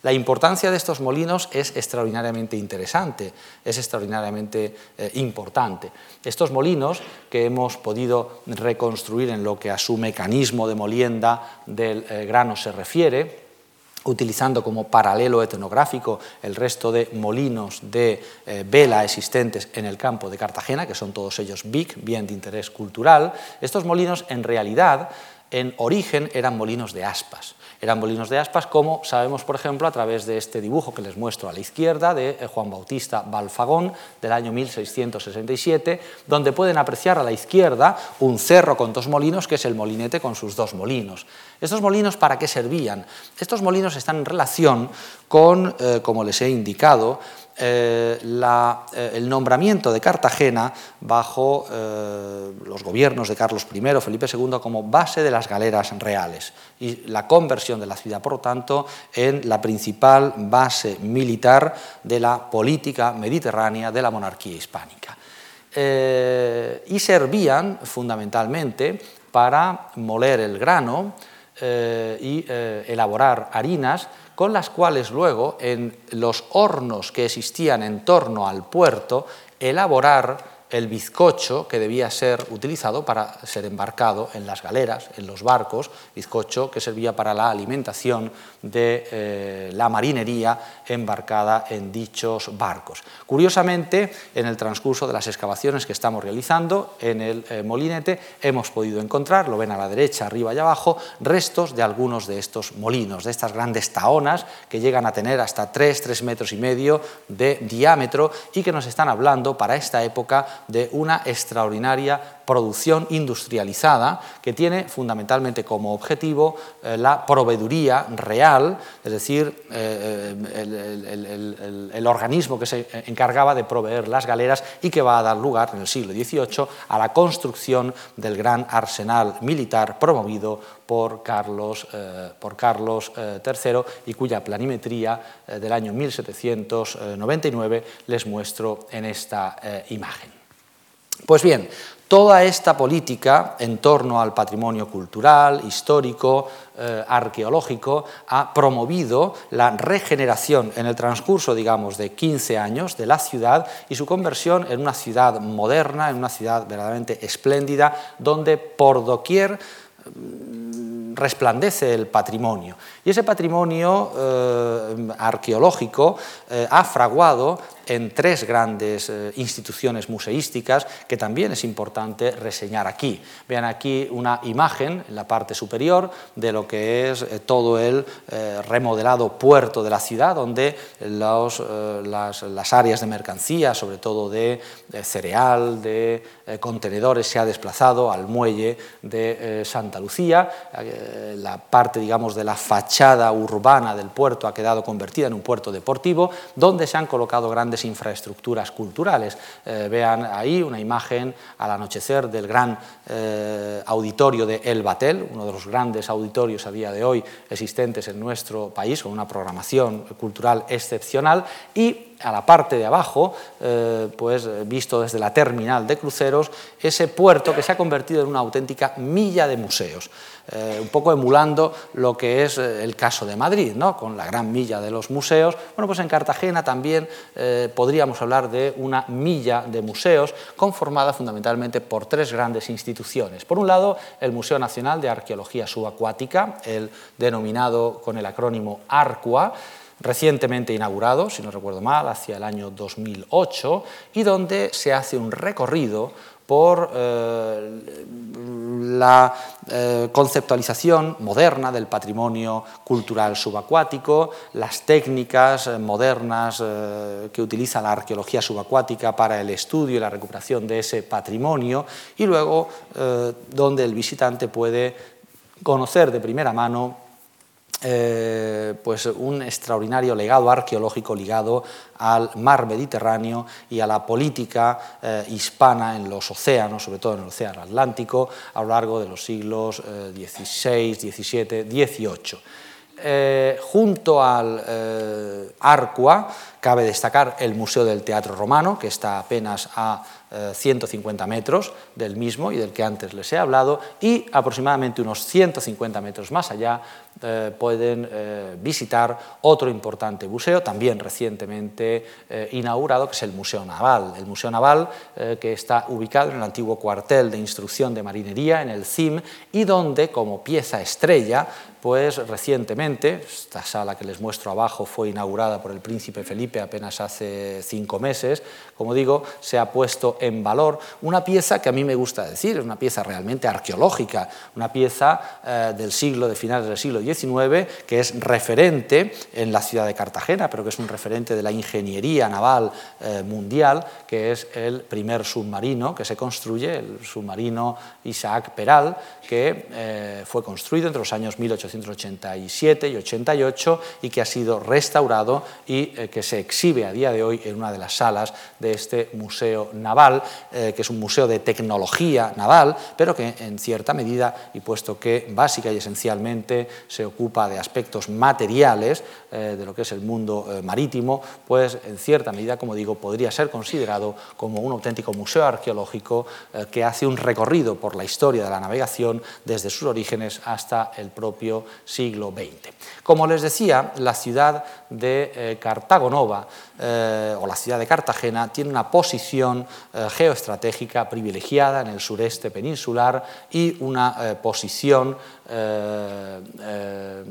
Speaker 2: La importancia de estos molinos es extraordinariamente interesante, es extraordinariamente eh, importante. Estos molinos que hemos podido reconstruir en lo que a su mecanismo de molienda del eh, grano se refiere, utilizando como paralelo etnográfico el resto de molinos de eh, vela existentes en el campo de Cartagena, que son todos ellos BIC, bien de interés cultural, estos molinos en realidad en origen eran molinos de aspas. Eran molinos de aspas, como sabemos, por ejemplo, a través de este dibujo que les muestro a la izquierda de eh, Juan Bautista Balfagón del año 1667, donde pueden apreciar a la izquierda un cerro con dos molinos, que es el molinete con sus dos molinos. ¿Estos molinos para qué servían? Estos molinos están en relación con, eh, como les he indicado, eh, eh, el nombramiento de Cartagena bajo los gobiernos de Carlos I, Felipe II, como base de las galeras reales y la conversión de la ciudad, por lo tanto, en la principal base militar de la política mediterránea de la monarquía hispánica. y servían fundamentalmente para moler el grano, eh, y eh, elaborar harinas con las cuales luego en los hornos que existían en torno al puerto elaborar el bizcocho que debía ser utilizado para ser embarcado en las galeras, en los barcos, bizcocho que servía para la alimentación de eh, la marinería embarcada en dichos barcos. Curiosamente, en el transcurso de las excavaciones que estamos realizando en el eh, molinete, hemos podido encontrar, lo ven a la derecha, arriba y abajo, restos de algunos de estos molinos, de estas grandes taonas que llegan a tener hasta 3, 3 metros y medio de diámetro y que nos están hablando para esta época de una extraordinaria producción industrializada que tiene fundamentalmente como objetivo eh, la proveeduría real, es decir, eh, eh, el, organismo que se encargaba de proveer las galeras y que va a dar lugar en el siglo XVIII a la construcción del gran arsenal militar promovido por Carlos, por Carlos III y cuya planimetría del año 1799 les muestro en esta imagen. Pues bien, toda esta política en torno al patrimonio cultural, histórico, eh, arqueológico, ha promovido la regeneración en el transcurso, digamos, de 15 años de la ciudad y su conversión en una ciudad moderna, en una ciudad verdaderamente espléndida, donde por doquier mm, resplandece el patrimonio. Y ese patrimonio eh, arqueológico eh, ha fraguado en tres grandes eh, instituciones museísticas que también es importante reseñar aquí. Vean aquí una imagen en la parte superior de lo que es eh, todo el eh, remodelado puerto de la ciudad, donde las, las, áreas de mercancía, sobre todo de, cereal, de contenedores, se ha desplazado al muelle de Santa Lucía. la parte, digamos, de la fachada urbana del puerto ha quedado convertida en un puerto deportivo, donde se han colocado grandes infraestructuras culturales. Eh, vean ahí una imagen al anochecer del gran eh, auditorio de El Batel, uno de los grandes auditorios a día de hoy existentes en nuestro país, con una programación cultural excepcional, y a la parte de abajo, eh, pues visto desde la terminal de cruceros, ese puerto que se ha convertido en una auténtica milla de museos. Eh, un poco emulando lo que es eh, el caso de Madrid, ¿no? con la gran milla de los museos. Bueno, pues en Cartagena también eh, podríamos hablar de una milla de museos conformada fundamentalmente por tres grandes instituciones. Por un lado, el Museo Nacional de Arqueología Subacuática, el denominado con el acrónimo ARCUA, recientemente inaugurado, si no recuerdo mal, hacia el año 2008, y donde se hace un recorrido por eh, la eh, conceptualización moderna del patrimonio cultural subacuático, las técnicas eh, modernas que utiliza la arqueología subacuática para el estudio y la recuperación de ese patrimonio, y luego donde el visitante puede conocer de primera mano eh, pues un extraordinario legado arqueológico ligado al mar Mediterráneo y a la política eh, hispana en los océanos, sobre todo en el océano Atlántico, a lo largo de los siglos XVI, XVII, XVIII. junto al eh, Arqua cabe destacar el Museo del Teatro Romano, que está apenas a 150 eh, metros del mismo y del que antes les he hablado, y aproximadamente unos 150 metros más allá eh, pueden eh, visitar otro importante museo, también recientemente inaugurado, que es el Museo Naval. El Museo Naval que está ubicado en el antiguo cuartel de instrucción de marinería, en el CIM, y donde, como pieza estrella, pues recientemente, esta sala que les muestro abajo fue inaugurada por el príncipe Felipe apenas hace cinco meses, como digo, se ha puesto en valor una pieza que a mí me gusta decir, es una pieza realmente arqueológica, una pieza eh, del siglo, de finales del siglo XIX, que es referente en la ciudad de Cartagena, pero que es un referente de la ingeniería naval eh, mundial, que es el primer submarino que se construye, el submarino Isaac Peral, que eh, fue construido entre los años 1887 y 88 y que ha sido restaurado y que se exhibe a día de hoy en una de las salas de este museo naval, eh, que es un museo de tecnología naval, pero que en cierta medida, y puesto que básica y esencialmente se ocupa de aspectos materiales eh, de lo que es el mundo eh, marítimo, pues en cierta medida, como digo, podría ser considerado como un auténtico museo arqueológico que hace un recorrido por la historia de la navegación desde sus orígenes hasta el propio siglo XX. Como les decía, la ciudad de Nova o la ciudad de Cartagena tiene una posición eh, geoestratégica privilegiada en el sureste peninsular y una eh, posición eh,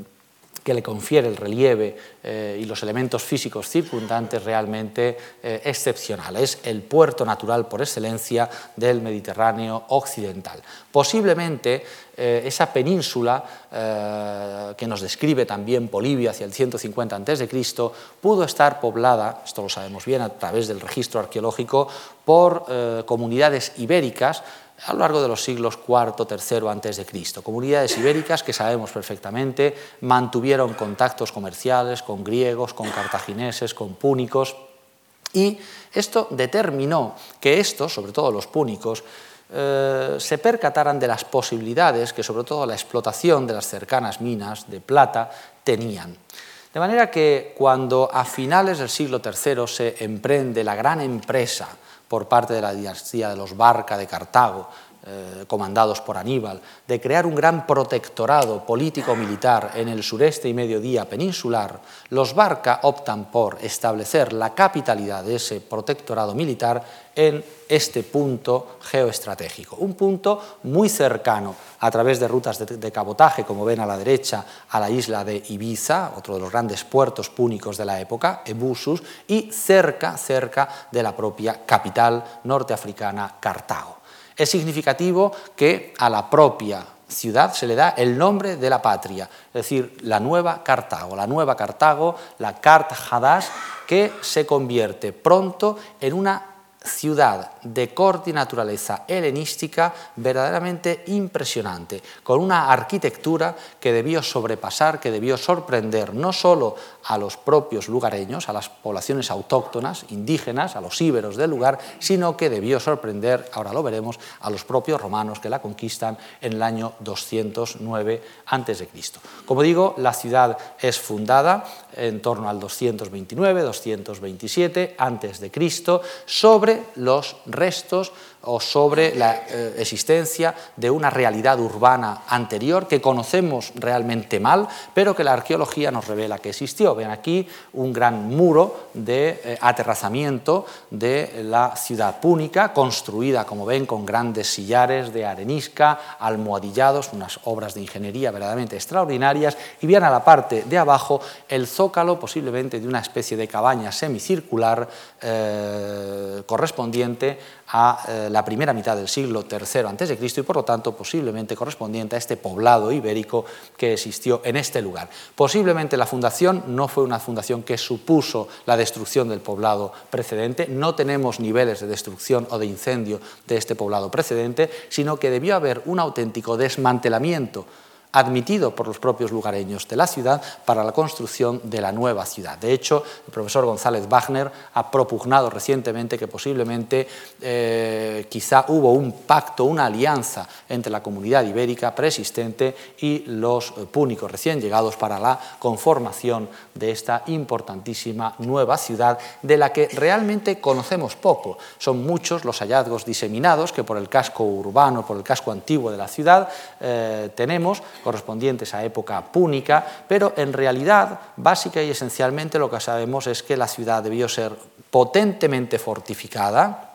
Speaker 2: que le confiere el relieve eh, y los elementos físicos circundantes realmente eh, excepcional. Es el puerto natural por excelencia del Mediterráneo occidental. Posiblemente eh, esa península que nos describe también Polibio hacia el 150 a.C., pudo estar poblada, esto lo sabemos bien a través del registro arqueológico, por comunidades ibéricas a lo largo de los siglos IV, III antes de Cristo. Comunidades ibéricas que sabemos perfectamente mantuvieron contactos comerciales con griegos, con cartagineses, con púnicos y esto determinó que estos, sobre todo los púnicos, eh, se percataran de las posibilidades que sobre todo la explotación de las cercanas minas de plata tenían. De manera que cuando a finales del siglo III se emprende la gran empresa por parte de la dinastía de los Barca de Cartago, eh, comandados por Aníbal, de crear un gran protectorado político-militar en el sureste y mediodía peninsular, los Barca optan por establecer la capitalidad de ese protectorado militar en este punto geoestratégico, un punto muy cercano a través de rutas de, cabotaje, como ven a la derecha, a la isla de Ibiza, otro de los grandes puertos púnicos de la época, Ebusus, y cerca, cerca de la propia capital norteafricana, Cartago. Es significativo que a la propia ciudad se le da el nombre de la patria, es decir, la nueva Cartago, la nueva Cartago, la Cart Hadash, que se convierte pronto en una ciudad de corte y naturaleza helenística verdaderamente impresionante, con una arquitectura que debió sobrepasar, que debió sorprender no solo a los propios lugareños, a las poblaciones autóctonas, indígenas, a los íberos del lugar, sino que debió sorprender, ahora lo veremos, a los propios romanos que la conquistan en el año 209 a.C. Como digo, la ciudad es fundada en torno al 229-227 a.C. sobre los restos o sobre la eh, existencia de una realidad urbana anterior que conocemos realmente mal, pero que la arqueología nos revela que existió. Ven aquí un gran muro de eh, aterrazamiento de la ciudad púnica, construida, como ven, con grandes sillares de arenisca, almohadillados, unas obras de ingeniería verdaderamente extraordinarias, y bien a la parte de abajo el zócalo, posiblemente de una especie de cabaña semicircular eh, correspondiente a eh, la primera mitad del siglo III a.C. y por lo tanto posiblemente correspondiente a este poblado ibérico que existió en este lugar. Posiblemente la fundación no fue una fundación que supuso la destrucción del poblado precedente, no tenemos niveles de destrucción o de incendio de este poblado precedente, sino que debió haber un auténtico desmantelamiento admitido por los propios lugareños de la ciudad para la construcción de la nueva ciudad. De hecho, el profesor González Wagner ha propugnado recientemente que posiblemente eh, quizá hubo un pacto, una alianza entre la comunidad ibérica preexistente y los púnicos recién llegados para la conformación de esta importantísima nueva ciudad de la que realmente conocemos poco. Son muchos los hallazgos diseminados que por el casco urbano, por el casco antiguo de la ciudad eh, tenemos, correspondientes a época púnica, pero en realidad, básica y esencialmente, lo que sabemos es que la ciudad debió ser potentemente fortificada,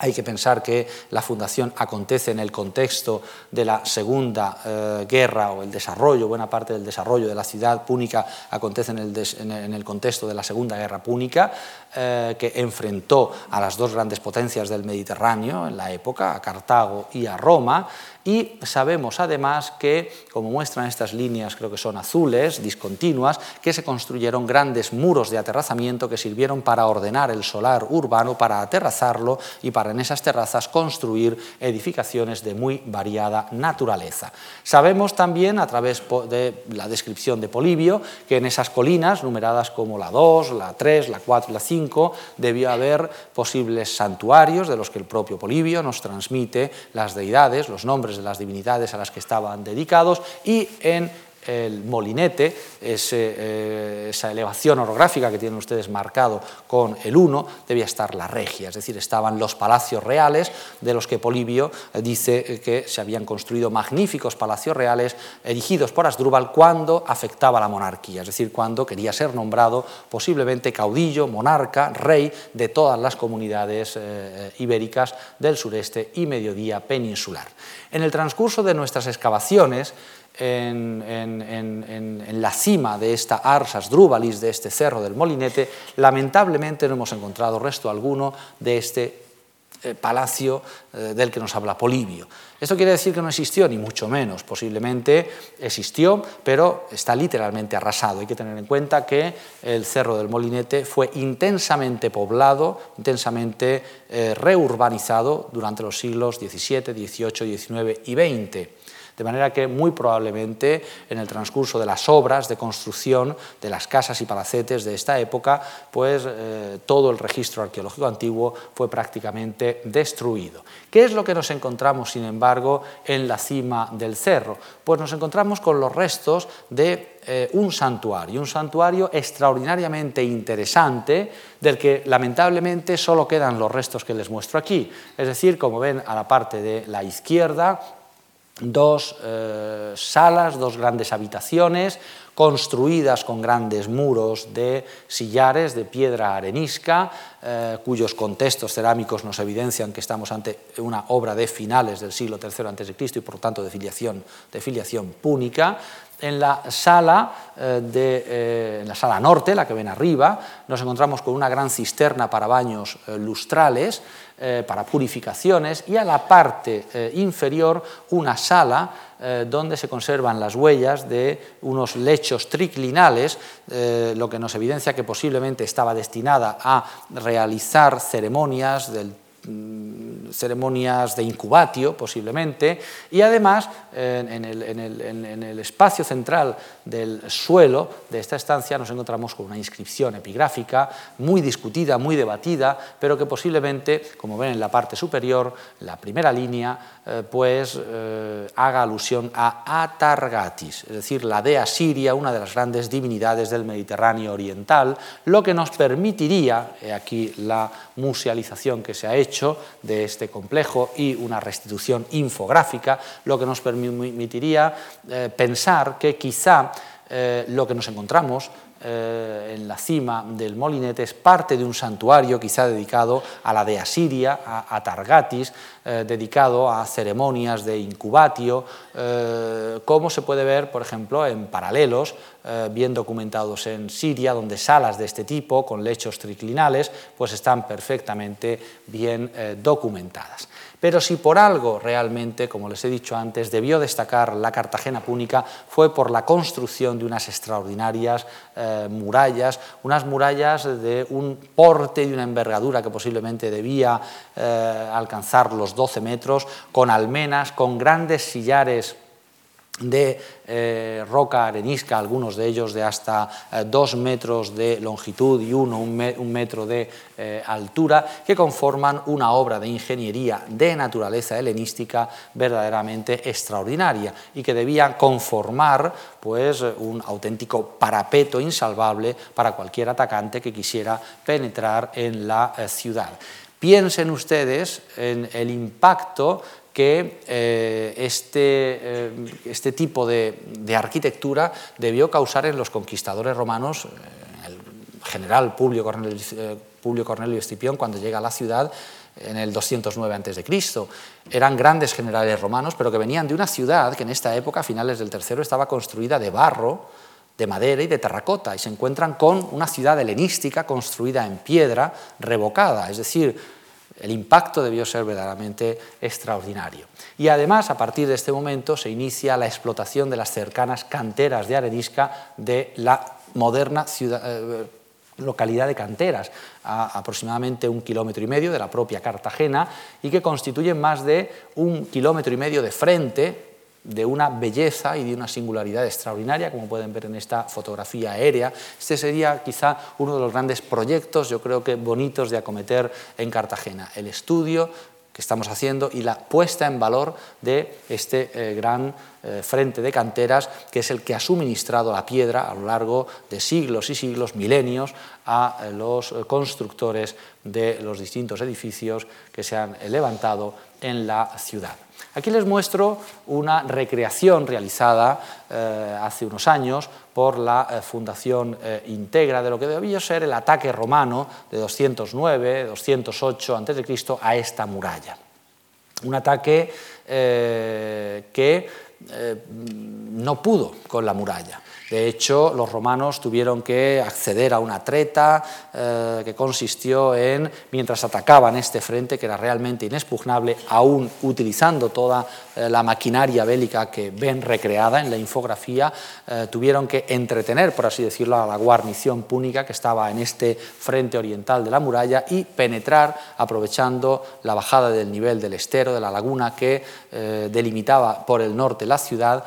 Speaker 2: hay que pensar que la fundación acontece en el contexto de la Segunda eh, Guerra o el desarrollo, buena parte del desarrollo de la ciudad púnica acontece en el, contexto de la Segunda Guerra Púnica, eh, que enfrentó a las dos grandes potencias del Mediterráneo en la época, a Cartago y a Roma, y sabemos además que, como muestran estas líneas, creo que son azules, discontinuas, que se construyeron grandes muros de aterrazamiento que sirvieron para ordenar el solar urbano, para aterrazarlo y para en esas terrazas construir edificaciones de muy variada naturaleza. Sabemos también, a través de la descripción de Polibio, que en esas colinas, numeradas como la 2, la 3, la 4 y la 5, debió haber posibles santuarios de los que el propio Polibio nos transmite las deidades, los nombres de las divinidades a las que estaban dedicados y en el molinete, eh, esa elevación orográfica que tienen ustedes marcado con el 1, debía estar la regia, es decir, estaban los palacios reales, de los que Polibio eh, dice que se habían construido magníficos palacios reales erigidos por Asdrúbal cuando afectaba la monarquía, es decir, cuando quería ser nombrado posiblemente caudillo, monarca, rey de todas las comunidades eh, ibéricas del sureste y mediodía peninsular. En el transcurso de nuestras excavaciones, en, la cima de esta Arsas Drúbalis, de este cerro del Molinete, lamentablemente no hemos encontrado resto alguno de este eh, palacio eh, del que nos habla Polibio. Esto quiere decir que no existió, ni mucho menos, posiblemente existió, pero está literalmente arrasado. Hay que tener en cuenta que el cerro del Molinete fue intensamente poblado, intensamente eh, reurbanizado durante los siglos XVII, XVIII, XIX y XX de manera que muy probablemente en el transcurso de las obras de construcción de las casas y palacetes de esta época, pues eh, todo el registro arqueológico antiguo fue prácticamente destruido. ¿Qué es lo que nos encontramos, sin embargo, en la cima del cerro? Pues nos encontramos con los restos de eh, un santuario, un santuario extraordinariamente interesante, del que lamentablemente solo quedan los restos que les muestro aquí. Es decir, como ven a la parte de la izquierda, dos eh, salas, dos grandes habitaciones, construidas con grandes muros de sillares de piedra arenisca, eh, cuyos contextos cerámicos nos evidencian que estamos ante una obra de finales del siglo III a.C. y por tanto de filiación, de filiación púnica. En la sala, eh, de, en la sala norte, la que ven arriba, nos encontramos con una gran cisterna para baños lustrales, eh, para purificaciones y a la parte eh, inferior una sala eh, donde se conservan las huellas de unos lechos triclinales, lo que nos evidencia que posiblemente estaba destinada a realizar ceremonias del ceremonias de incubatio posiblemente, y además en, el, espacio central del suelo de esta estancia nos encontramos con una inscripción epigráfica muy discutida, muy debatida, pero que posiblemente, como ven en la parte superior, la primera línea, eh, pues eh, haga alusión a Atargatis, es decir, la dea Siria, una de las grandes divinidades del Mediterráneo oriental, lo que nos permitiría, aquí la musealización que se ha hecho de este complejo y una restitución infográfica, lo que nos permitiría eh, pensar que quizá eh, lo que nos encontramos eh, en la cima del molinete es parte de un santuario quizá dedicado a la dea Siria, a, Targatis, eh, dedicado a ceremonias de incubatio, eh, como se puede ver, por ejemplo, en paralelos bien documentados en Siria, donde salas de este tipo, con lechos triclinales, pues están perfectamente bien documentadas. Pero si por algo realmente, como les he dicho antes, debió destacar la Cartagena púnica, fue por la construcción de unas extraordinarias eh, murallas, unas murallas de un porte y una envergadura que posiblemente debía eh, alcanzar los 12 metros, con almenas, con grandes sillares de eh, roca arenisca, algunos de ellos de hasta eh, dos metros de longitud y uno, un, metro de eh, altura, que conforman una obra de ingeniería de naturaleza helenística verdaderamente extraordinaria y que debían conformar pues, un auténtico parapeto insalvable para cualquier atacante que quisiera penetrar en la ciudad. Piensen ustedes en el impacto que eh, este, eh, este, tipo de, arquitectura debió causar en los conquistadores romanos, eh, el general Publio Cornelio, Publio Cornelio Escipión, cuando llega a la ciudad en el 209 a.C. Eran grandes generales romanos, pero que venían de una ciudad que en esta época, a finales del tercero, estaba construida de barro, de madera y de terracota, y se encuentran con una ciudad helenística construida en piedra, revocada, es decir, el impacto debió ser verdaderamente extraordinario. Y además, a partir de este momento, se inicia la explotación de las cercanas canteras de arenisca de la moderna eh, localidad de Canteras, a aproximadamente un kilómetro y medio de la propia Cartagena, y que constituyen más de un kilómetro y medio de frente de una belleza y de una singularidad extraordinaria, como pueden ver en esta fotografía aérea. Este sería quizá uno de los grandes proyectos, yo creo que bonitos de acometer en Cartagena, el estudio que estamos haciendo y la puesta en valor de este eh, gran eh, frente de canteras que es el que ha suministrado la piedra a lo largo de siglos y siglos, milenios, a eh, los constructores de los distintos edificios que se han levantado en la ciudad. Aquí les muestro una recreación realizada eh, hace unos años por la eh, Fundación eh, Integra de lo que debió ser el ataque romano de 209, 208 a.C. a esta muralla. Un ataque que no pudo con la muralla. De hecho, los romanos tuvieron que acceder a una treta eh, que consistió en, mientras atacaban este frente, que era realmente inexpugnable, aún utilizando toda eh, la maquinaria bélica que ven recreada en la infografía, eh, tuvieron que entretener, por así decirlo, a la guarnición púnica que estaba en este frente oriental de la muralla y penetrar, aprovechando la bajada del nivel del estero, de la laguna que delimitaba por el norte la ciudad,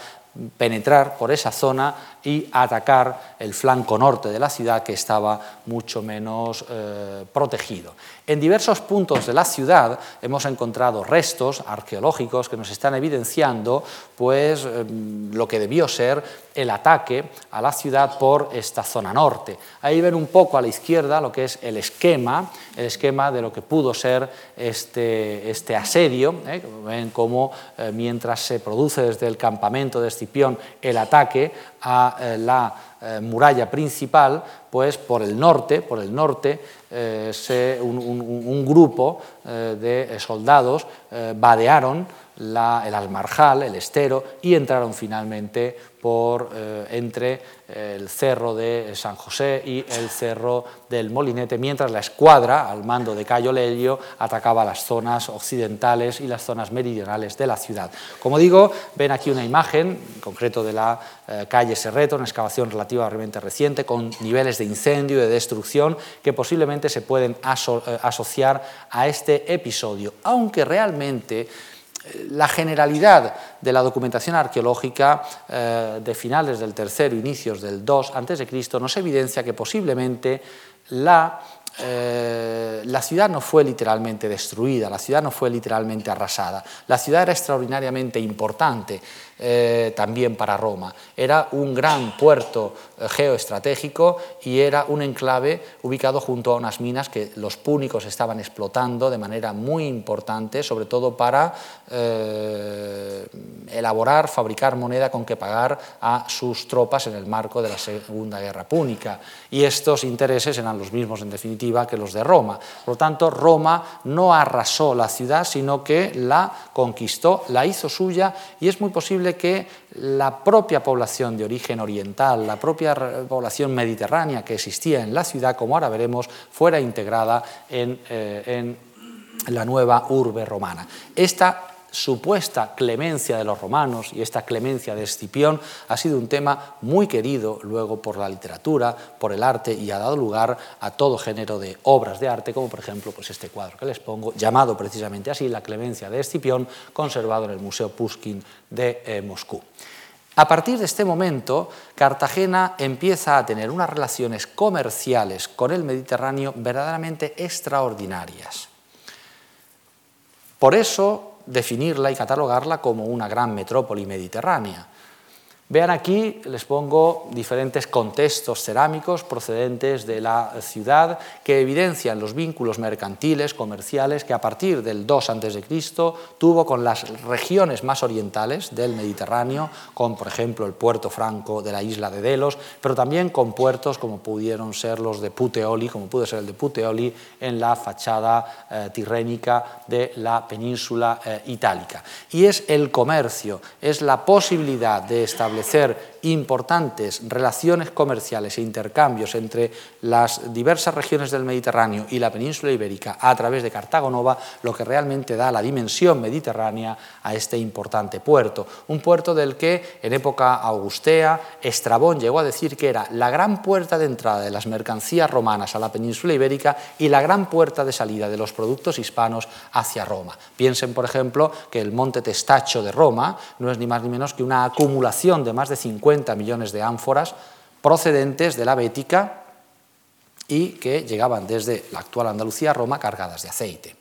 Speaker 2: penetrar por esa zona y atacar el flanco norte de la ciudad que estaba mucho menos eh, protegido. En diversos puntos de la ciudad hemos encontrado restos arqueológicos que nos están evidenciando pues, em, lo que debió ser el ataque a la ciudad por esta zona norte. Ahí ven un poco a la izquierda lo que es el esquema, el esquema de lo que pudo ser este, este asedio. ¿eh? Ven cómo eh, mientras se produce desde el campamento de Escipión el ataque a eh, la eh, muralla principal, pues por el norte, por el norte, eh, un, grupo de soldados vadearon el Almarjal, el estero, y entraron finalmente por, entre el cerro de San José y el cerro del Molinete, mientras la escuadra, al mando de Cayo Lelio, atacaba las zonas occidentales y las zonas meridionales de la ciudad. Como digo, ven aquí una imagen, en concreto de la calle Serreto, una excavación relativa relativamente reciente, con niveles de incendio y de destrucción que posiblemente se pueden eh, asociar a este episodio, aunque realmente eh, la generalidad de la documentación arqueológica de finales del tercero, inicios del 2 a.C. nos evidencia que posiblemente la eh, la ciudad no fue literalmente destruida, la ciudad no fue literalmente arrasada. La ciudad era extraordinariamente importante eh, también para Roma. Era un gran puerto eh, geoestratégico y era un enclave ubicado junto a unas minas que los púnicos estaban explotando de manera muy importante, sobre todo para elaborar, fabricar moneda con que pagar a sus tropas en el marco de la Segunda Guerra Púnica. Y estos intereses eran los mismos, en definitiva, que los de Roma. Por lo tanto, Roma no arrasó la ciudad, sino que la conquistó, la hizo suya, y es muy posible que la propia población de origen oriental, la propia población mediterránea que existía en la ciudad, como ahora veremos, fuera integrada en, eh, en la nueva urbe romana. Esta supuesta clemencia de los romanos y esta clemencia de Escipión ha sido un tema muy querido luego por la literatura, por el arte y ha dado lugar a todo género de obras de arte, como por ejemplo pues este cuadro que les pongo, llamado precisamente así La clemencia de Escipión, conservado en el Museo Pushkin de eh, Moscú. A partir de este momento, Cartagena empieza a tener unas relaciones comerciales con el Mediterráneo verdaderamente extraordinarias. Por eso definirla y catalogarla como una gran metrópoli mediterránea. Vean aquí, les pongo diferentes contextos cerámicos procedentes de la ciudad que evidencian los vínculos mercantiles, comerciales, que a partir del 2 a.C. tuvo con las regiones más orientales del Mediterráneo, con, por ejemplo, el puerto franco de la isla de Delos, pero también con puertos como pudieron ser los de Puteoli, como pudo ser el de Puteoli en la fachada eh, tirrénica de la península eh, itálica. Y es el comercio, es la posibilidad de establecer establecer importantes relaciones comerciales e intercambios entre las diversas regiones del Mediterráneo y la península ibérica a través de Cartago Nova, lo que realmente da la dimensión mediterránea a este importante puerto. Un puerto del que en época augustea Estrabón llegó a decir que era la gran puerta de entrada de las mercancías romanas a la península ibérica y la gran puerta de salida de los productos hispanos hacia Roma. Piensen, por ejemplo, que el monte Testacho de Roma no es ni más ni menos que una acumulación de más de 50 millones de ánforas procedentes de la Bética y que llegaban desde la actual Andalucía a Roma cargadas de aceite.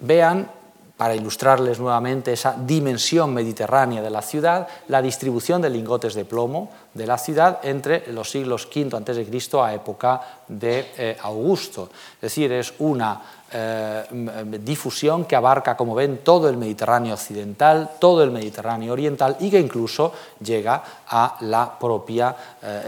Speaker 2: Vean, para ilustrarles nuevamente esa dimensión mediterránea de la ciudad, la distribución de lingotes de plomo de la ciudad entre los siglos V a.C. a época de eh, Augusto. Es decir, es una eh, difusión que abarca, como ven, todo el Mediterráneo occidental, todo el Mediterráneo oriental y que incluso llega a la propia eh,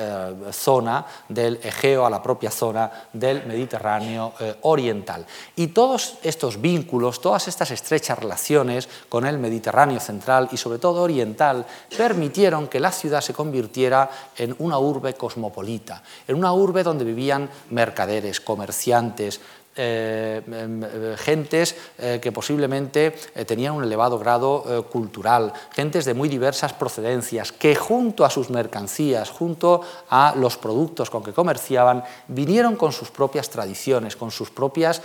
Speaker 2: eh, zona del Egeo, a la propia zona del Mediterráneo oriental. Y todos estos vínculos, todas estas estrechas relaciones con el Mediterráneo central y sobre todo oriental permitieron que la ciudad se convirtiera en una urbe cosmopolita, en una urbe donde vivían mercaderes, comerciantes, gentes eh, que posiblemente tenían un elevado grado cultural, gentes de muy diversas procedencias, que junto a sus mercancías, junto a los productos con que comerciaban, vinieron con sus propias tradiciones, con sus propias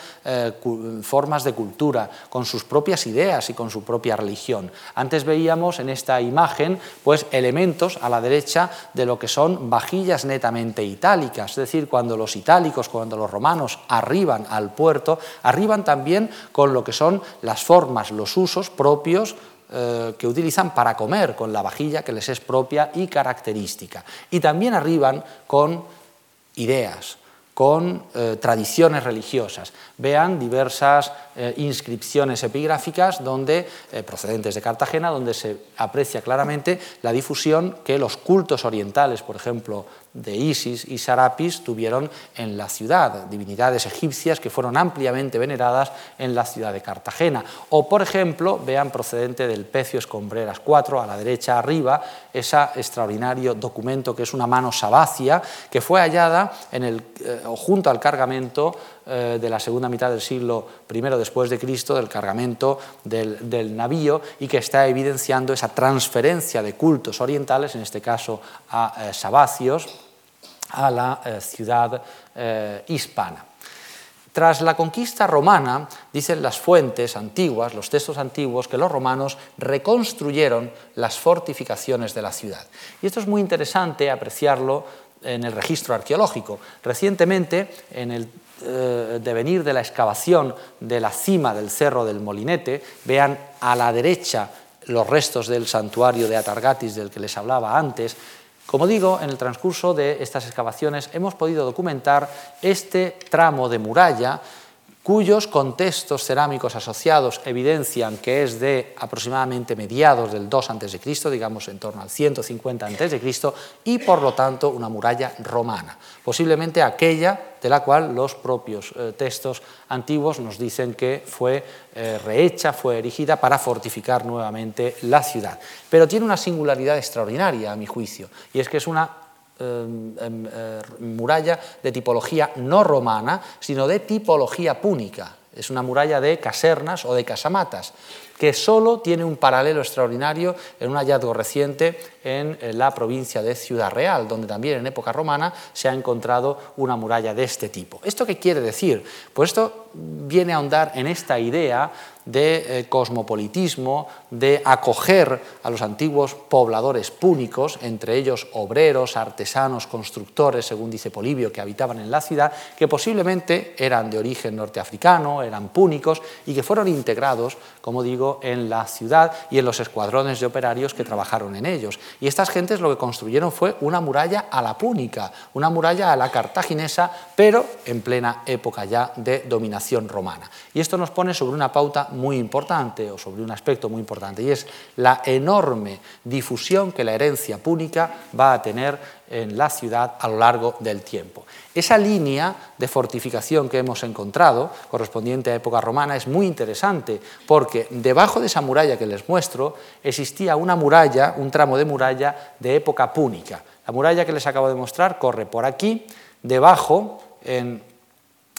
Speaker 2: formas de cultura, con sus propias ideas y con su propia religión. Antes veíamos en esta imagen pues, elementos a la derecha de lo que son vajillas netamente itálicas, es decir, cuando los itálicos, cuando los romanos arriban a al puerto, arriban también con lo que son las formas, los usos propios eh, que utilizan para comer, con la vajilla que les es propia y característica. Y también arriban con ideas, con eh, tradiciones religiosas. Vean diversas eh, inscripciones epigráficas donde, procedentes de Cartagena, donde se aprecia claramente la difusión que los cultos orientales, por ejemplo, de Isis y Sarapis tuvieron en la ciudad, divinidades egipcias que fueron ampliamente veneradas en la ciudad de Cartagena. O, por ejemplo, vean procedente del Pecio Escombreras 4, a la derecha arriba, ese extraordinario documento que es una mano sabacia que fue hallada eh, junto al cargamento eh, de la segunda mitad del siglo I después de Cristo, del cargamento del, navío, y que está evidenciando esa transferencia de cultos orientales, en este caso a eh, Sabacios, a la eh, ciudad hispana. Tras la conquista romana, dicen las fuentes antiguas, los textos antiguos, que los romanos reconstruyeron las fortificaciones de la ciudad. Y esto es muy interesante apreciarlo en el registro arqueológico. Recientemente, en el eh, devenir de la excavación de la cima del cerro del Molinete, vean a la derecha los restos del santuario de Atargatis del que les hablaba antes, como digo, en el transcurso de estas excavaciones hemos podido documentar este tramo de muralla cuyos contextos cerámicos asociados evidencian que es de aproximadamente mediados del 2 a.C., digamos en torno al 150 a.C., y por lo tanto una muralla romana, posiblemente aquella de la cual los propios eh, textos antiguos nos dicen que fue eh, rehecha, fue erigida para fortificar nuevamente la ciudad. Pero tiene una singularidad extraordinaria, a mi juicio, y es que es una eh, muralla de tipología no romana, sino de tipología púnica. Es una muralla de casernas o de casamatas que solo tiene un paralelo extraordinario en un hallazgo reciente en la provincia de Ciudad Real, donde también en época romana se ha encontrado una muralla de este tipo. ¿Esto qué quiere decir? Pues esto viene a ahondar en esta idea de eh, cosmopolitismo, de acoger a los antiguos pobladores púnicos, entre ellos obreros, artesanos, constructores, según dice Polibio, que habitaban en la ciudad, que posiblemente eran de origen norteafricano, eran púnicos y que fueron integrados, como digo, en la ciudad y en los escuadrones de operarios que trabajaron en ellos. Y estas gentes lo que construyeron fue una muralla a la púnica, una muralla a la cartaginesa, pero en plena época ya de dominación romana. Y esto nos pone sobre una pauta importante o sobre un aspecto muy importante, y es la enorme difusión que la herencia púnica va a tener en la ciudad a lo largo del tiempo. Esa línea de fortificación que hemos encontrado, correspondiente a época romana, es muy interesante porque debajo de esa muralla que les muestro existía una muralla, un tramo de muralla de época púnica. La muralla que les acabo de mostrar corre por aquí, debajo, en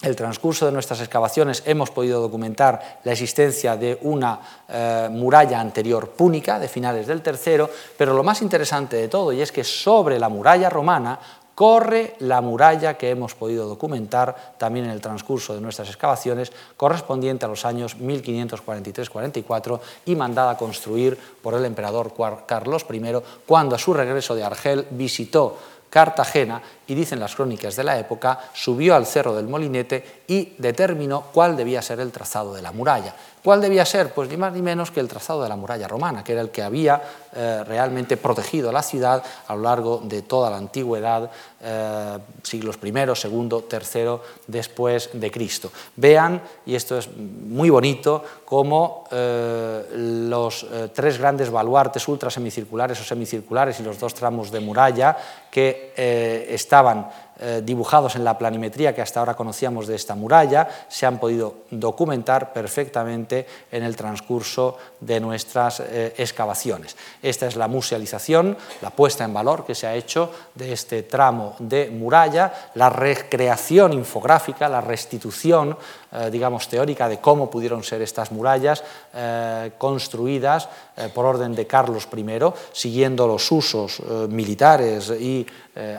Speaker 2: el transcurso de nuestras excavaciones hemos podido documentar la existencia de una eh, muralla anterior púnica de finales del tercero, pero lo más interesante de todo y es que sobre la muralla romana corre la muralla que hemos podido documentar también en el transcurso de nuestras excavaciones, correspondiente a los años 1543-44 y mandada a construir por el emperador Carlos I cuando a su regreso de Argel visitó Cartagena y dicen las crónicas de la época, subió al cerro del Molinete y determinó cuál debía ser el trazado de la muralla. ¿Cuál debía ser? Pues ni más ni menos que el trazado de la muralla romana, que era el que había eh, realmente protegido la ciudad a lo largo de toda la antigüedad, eh, siglos I, II, III después de Cristo. Vean, y esto es muy bonito, cómo eh, los tres grandes baluartes ultrasemicirculares o semicirculares y los dos tramos de muralla que estaban estaban eh, dibujados en la planimetría que hasta ahora conocíamos de esta muralla se han podido documentar perfectamente en el transcurso de nuestras eh, excavaciones. Esta es la musealización, la puesta en valor que se ha hecho de este tramo de muralla, la recreación infográfica, la restitución, eh, digamos, teórica de cómo pudieron ser estas murallas construidas por orden de Carlos I, siguiendo los usos militares y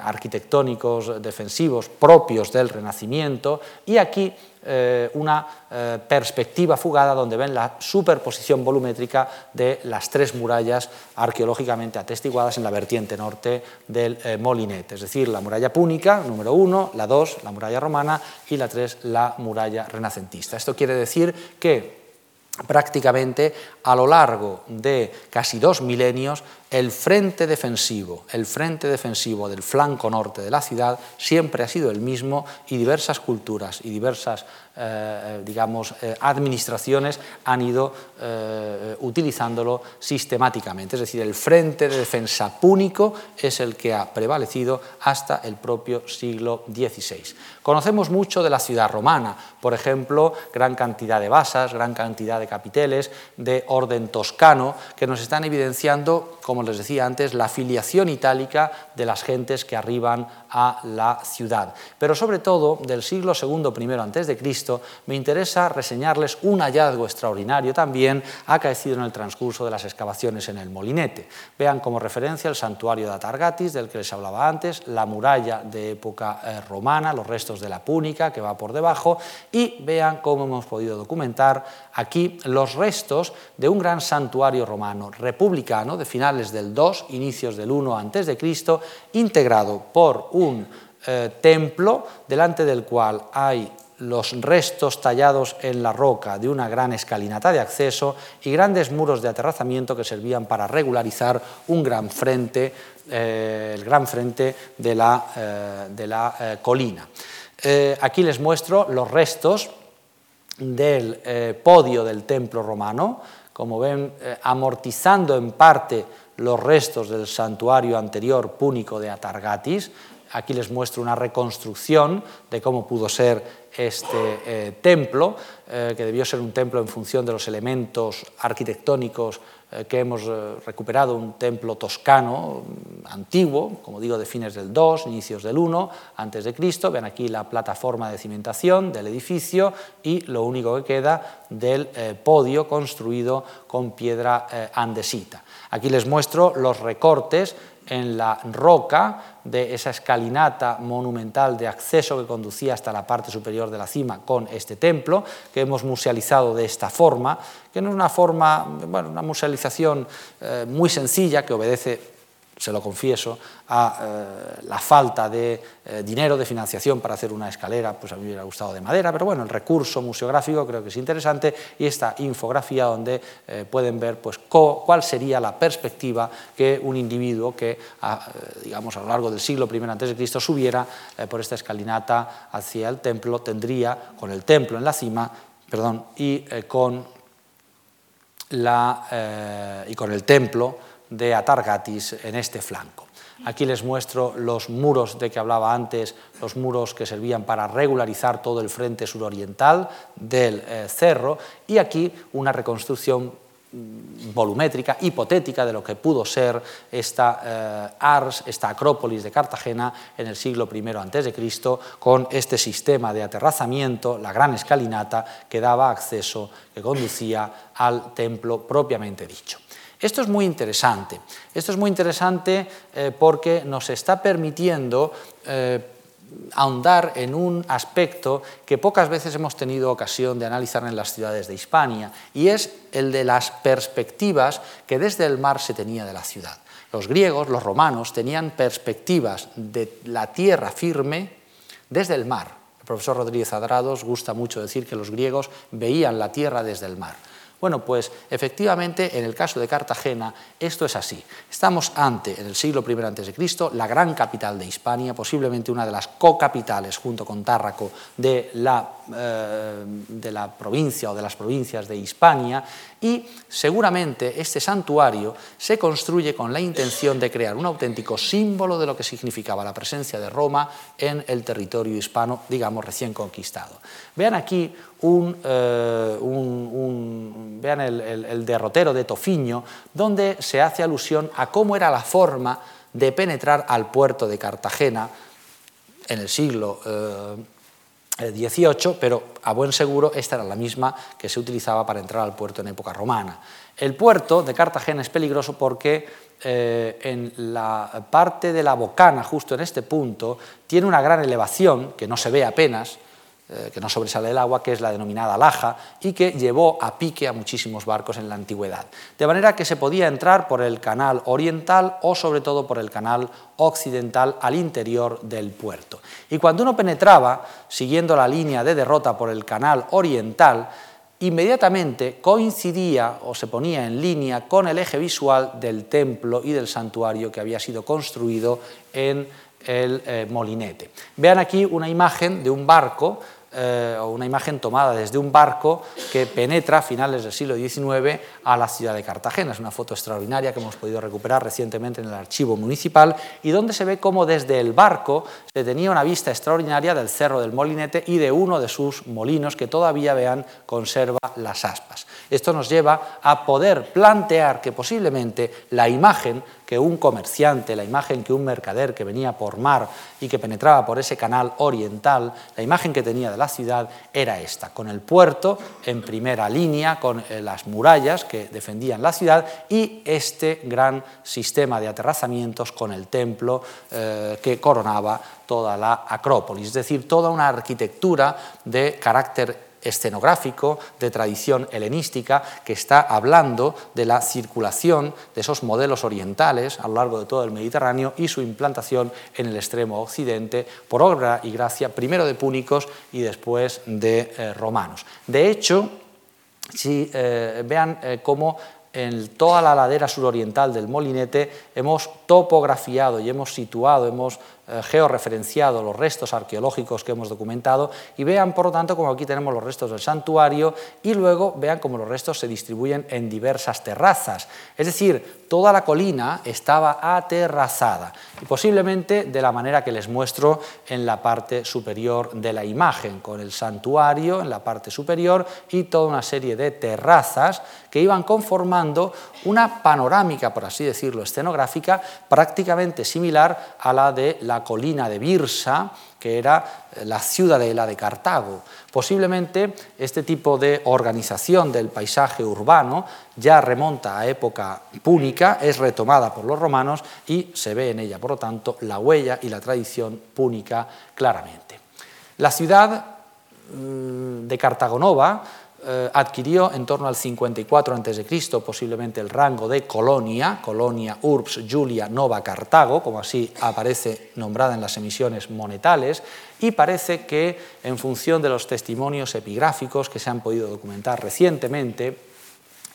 Speaker 2: arquitectónicos de defensivos propios del Renacimiento y aquí eh, una eh, perspectiva fugada donde ven la superposición volumétrica de las tres murallas arqueológicamente atestiguadas en la vertiente norte del eh, Molinete, es decir, la muralla púnica, número uno, la dos, la muralla romana y la tres, la muralla renacentista. Esto quiere decir que prácticamente a lo largo de casi dos milenios el frente defensivo, el frente defensivo del flanco norte de la ciudad siempre ha sido el mismo y diversas culturas y diversas eh, digamos, eh, administraciones han ido eh, utilizándolo sistemáticamente. Es decir, el frente de defensa púnico es el que ha prevalecido hasta el propio siglo XVI. Conocemos mucho de la ciudad romana, por ejemplo, gran cantidad de basas, gran cantidad de capiteles de orden toscano que nos están evidenciando, como como les decía antes, la filiación itálica de las gentes que arriban a la ciudad. Pero sobre todo, del siglo II I Cristo, me interesa reseñarles un hallazgo extraordinario también acaecido en el transcurso de las excavaciones en el Molinete. Vean como referencia el santuario de Atargatis, del que les hablaba antes, la muralla de época eh, romana, los restos de la púnica que va por debajo, y vean cómo hemos podido documentar aquí los restos de un gran santuario romano republicano de finales del 2, inicios del 1 antes de Cristo, integrado por un eh, templo delante del cual hay los restos tallados en la roca de una gran escalinata de acceso y grandes muros de aterrazamiento que servían para regularizar un gran frente, eh, el gran frente de la, eh, de la colina. aquí les muestro los restos del podio del templo romano, como ven, amortizando en parte los restos del santuario anterior púnico de Atargatis. Aquí les muestro una reconstrucción de cómo pudo ser este eh, templo, eh, que debió ser un templo en función de los elementos arquitectónicos eh, que hemos recuperado, un templo toscano mm, antiguo, como digo, de fines del 2, inicios del 1 antes de Cristo. Ven aquí la plataforma de cimentación del edificio y lo único que queda del podio construido con piedra andesita. Aquí les muestro los recortes en la roca de esa escalinata monumental de acceso que conducía hasta la parte superior de la cima con este templo, que hemos musealizado de esta forma, que no es una forma, bueno, una musealización eh, muy sencilla que obedece se lo confieso, a eh, la falta de eh, dinero, de financiación para hacer una escalera, pues a mí me hubiera gustado de madera, pero bueno, el recurso museográfico creo que es interesante y esta infografía donde eh, pueden ver pues, cuál sería la perspectiva que un individuo que, digamos, a lo largo del siglo I a.C. subiera por esta escalinata hacia el templo, tendría con el templo en la cima, perdón, y, con, la, y con el templo, de Atargatis en este flanco. Aquí les muestro los muros de que hablaba antes, los muros que servían para regularizar todo el frente suroriental del eh, cerro y aquí una reconstrucción mm, volumétrica, hipotética de lo que pudo ser esta eh, Ars, esta Acrópolis de Cartagena en el siglo I a.C., con este sistema de aterrazamiento, la gran escalinata que daba acceso, que conducía al templo propiamente dicho. Esto es muy interesante. Esto es muy interesante eh, porque nos está permitiendo eh, ahondar en un aspecto que pocas veces hemos tenido ocasión de analizar en las ciudades de Hispania, y es el de las perspectivas que desde el mar se tenía de la ciudad. Los griegos, los romanos, tenían perspectivas de la tierra firme desde el mar. El profesor Rodríguez Adrados gusta mucho decir que los griegos veían la tierra desde el mar. Bueno, pues efectivamente en el caso de Cartagena esto es así. Estamos ante, en el siglo I a.C., la gran capital de Hispania, posiblemente una de las co-capitales junto con Tárraco de la, eh, de la provincia o de las provincias de Hispania y seguramente este santuario se construye con la intención de crear un auténtico símbolo de lo que significaba la presencia de Roma en el territorio hispano, digamos, recién conquistado. Vean aquí un, eh, vean el, derrotero de Tofiño, donde se hace alusión a cómo era la forma de penetrar al puerto de Cartagena en el siglo XVIII, eh, pero a buen seguro esta era la misma que se utilizaba para entrar al puerto en época romana. El puerto de Cartagena es peligroso porque eh, en la parte de la bocana, justo en este punto, tiene una gran elevación que no se ve apenas, eh, que no sobresale el agua, que es la denominada laja, y que llevó a pique a muchísimos barcos en la antigüedad. De manera que se podía entrar por el canal oriental o sobre todo por el canal occidental al interior del puerto. Y cuando uno penetraba, siguiendo la línea de derrota por el canal oriental, inmediatamente coincidía o se ponía en línea con el eje visual del templo y del santuario que había sido construido en el eh, molinete. Vean aquí una imagen de un barco eh, o una imagen tomada desde un barco que penetra a finales del siglo XIX a la ciudad de Cartagena. Es una foto extraordinaria que hemos podido recuperar recientemente en el archivo municipal y donde se ve cómo desde el barco se tenía una vista extraordinaria del Cerro del Molinete y de uno de sus molinos que todavía vean conserva las aspas. Esto nos lleva a poder plantear que posiblemente la imagen que un comerciante, la imagen que un mercader que venía por mar y que penetraba por ese canal oriental, la imagen que tenía de la ciudad era esta, con el puerto en primera línea, con eh, las murallas que defendían la ciudad y este gran sistema de aterrazamientos con el templo eh, que coronaba toda la Acrópolis, es decir, toda una arquitectura de carácter escenográfico de tradición helenística que está hablando de la circulación de esos modelos orientales a lo largo de todo el Mediterráneo y su implantación en el extremo occidente por obra y gracia primero de púnicos y después de eh, romanos. De hecho, si eh, vean eh, cómo en toda la ladera suroriental del Molinete hemos topografiado y hemos situado, hemos eh, georreferenciado los restos arqueológicos que hemos documentado y vean, por lo tanto, como aquí tenemos los restos del santuario y luego vean cómo los restos se distribuyen en diversas terrazas. Es decir, toda la colina estaba aterrazada y posiblemente de la manera que les muestro en la parte superior de la imagen, con el santuario en la parte superior y toda una serie de terrazas que iban conformando una panorámica, por así decirlo, escenográfica prácticamente similar a la de la colina de Birsa, que era eh, la ciudadela de Cartago. Posiblemente este tipo de organización del paisaje urbano ya remonta a época púnica, es retomada por los romanos y se ve en ella, por lo tanto, la huella y la tradición púnica claramente. La ciudad mm, de Cartagonova eh, adquirió en torno al 54 a.C. posiblemente el rango de colonia, colonia urbs Julia Nova Cartago, como así aparece nombrada en las emisiones monetales, y parece que en función de los testimonios epigráficos que se han podido documentar recientemente,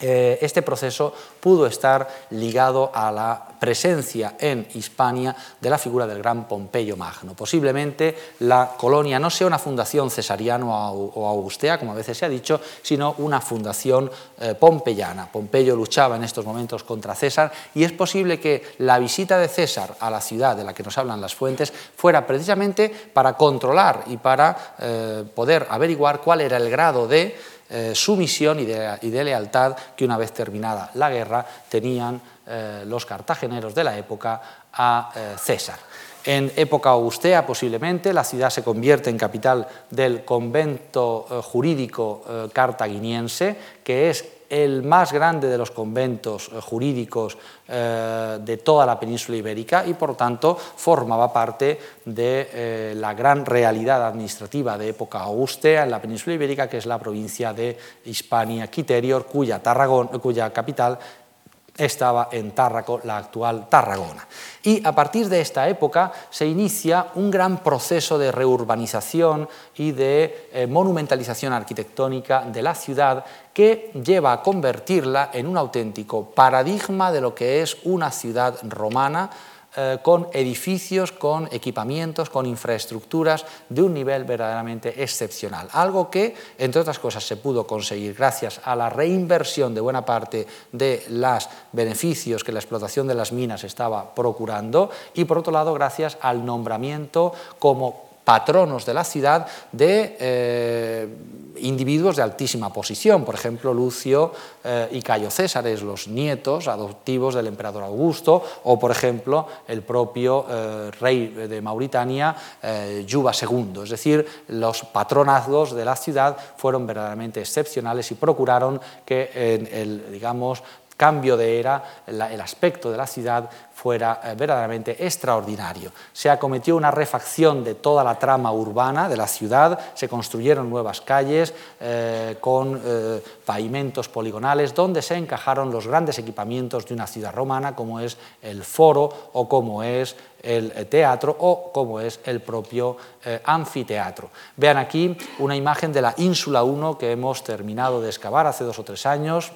Speaker 2: eh, este proceso pudo estar ligado a la presencia en Hispania de la figura del gran Pompeyo Magno. Posiblemente la colonia no sea una fundación cesariana o augustea, como a veces se ha dicho, sino una fundación eh, pompeyana. Pompeyo luchaba en estos momentos contra César y es posible que la visita de César a la ciudad de la que nos hablan las fuentes fuera precisamente para controlar y para eh, poder averiguar cuál era el grado de eh, sumisión y de, lealtad que una vez terminada la guerra tenían eh, los cartageneros de la época a eh, César. En época augustea, posiblemente, la ciudad se convierte en capital del convento jurídico cartaginiense, que es el más grande de los conventos eh, jurídicos eh, de toda la península ibérica y por tanto formaba parte de eh, la gran realidad administrativa de época augustea en la península ibérica, que es la provincia de Hispania Quiterior, cuya, cuya capital estaba en Tárraco, la actual Tarragona. Y a partir de esta época se inicia un gran proceso de reurbanización y de eh, monumentalización arquitectónica de la ciudad que lleva a convertirla en un auténtico paradigma de lo que es una ciudad romana eh, con edificios, con equipamientos, con infraestructuras de un nivel verdaderamente excepcional. Algo que, entre otras cosas, se pudo conseguir gracias a la reinversión de buena parte de los beneficios que la explotación de las minas estaba procurando y, por otro lado, gracias al nombramiento como patronos de la ciudad de eh, individuos de altísima posición, por ejemplo Lucio eh, y Cayo Césares, los nietos adoptivos del emperador Augusto, o por ejemplo el propio eh, rey de Mauritania, Yuba II. Es decir, los patronazgos de la ciudad fueron verdaderamente excepcionales y procuraron que en el, digamos, cambio de era, el aspecto de la ciudad fuera eh, verdaderamente extraordinario. Se acometió una refacción de toda la trama urbana de la ciudad, se construyeron nuevas calles eh, con eh, pavimentos poligonales donde se encajaron los grandes equipamientos de una ciudad romana como es el foro o como es el teatro o como es el propio anfiteatro. Vean aquí una imagen de la Ínsula 1 que hemos terminado de excavar hace dos o tres años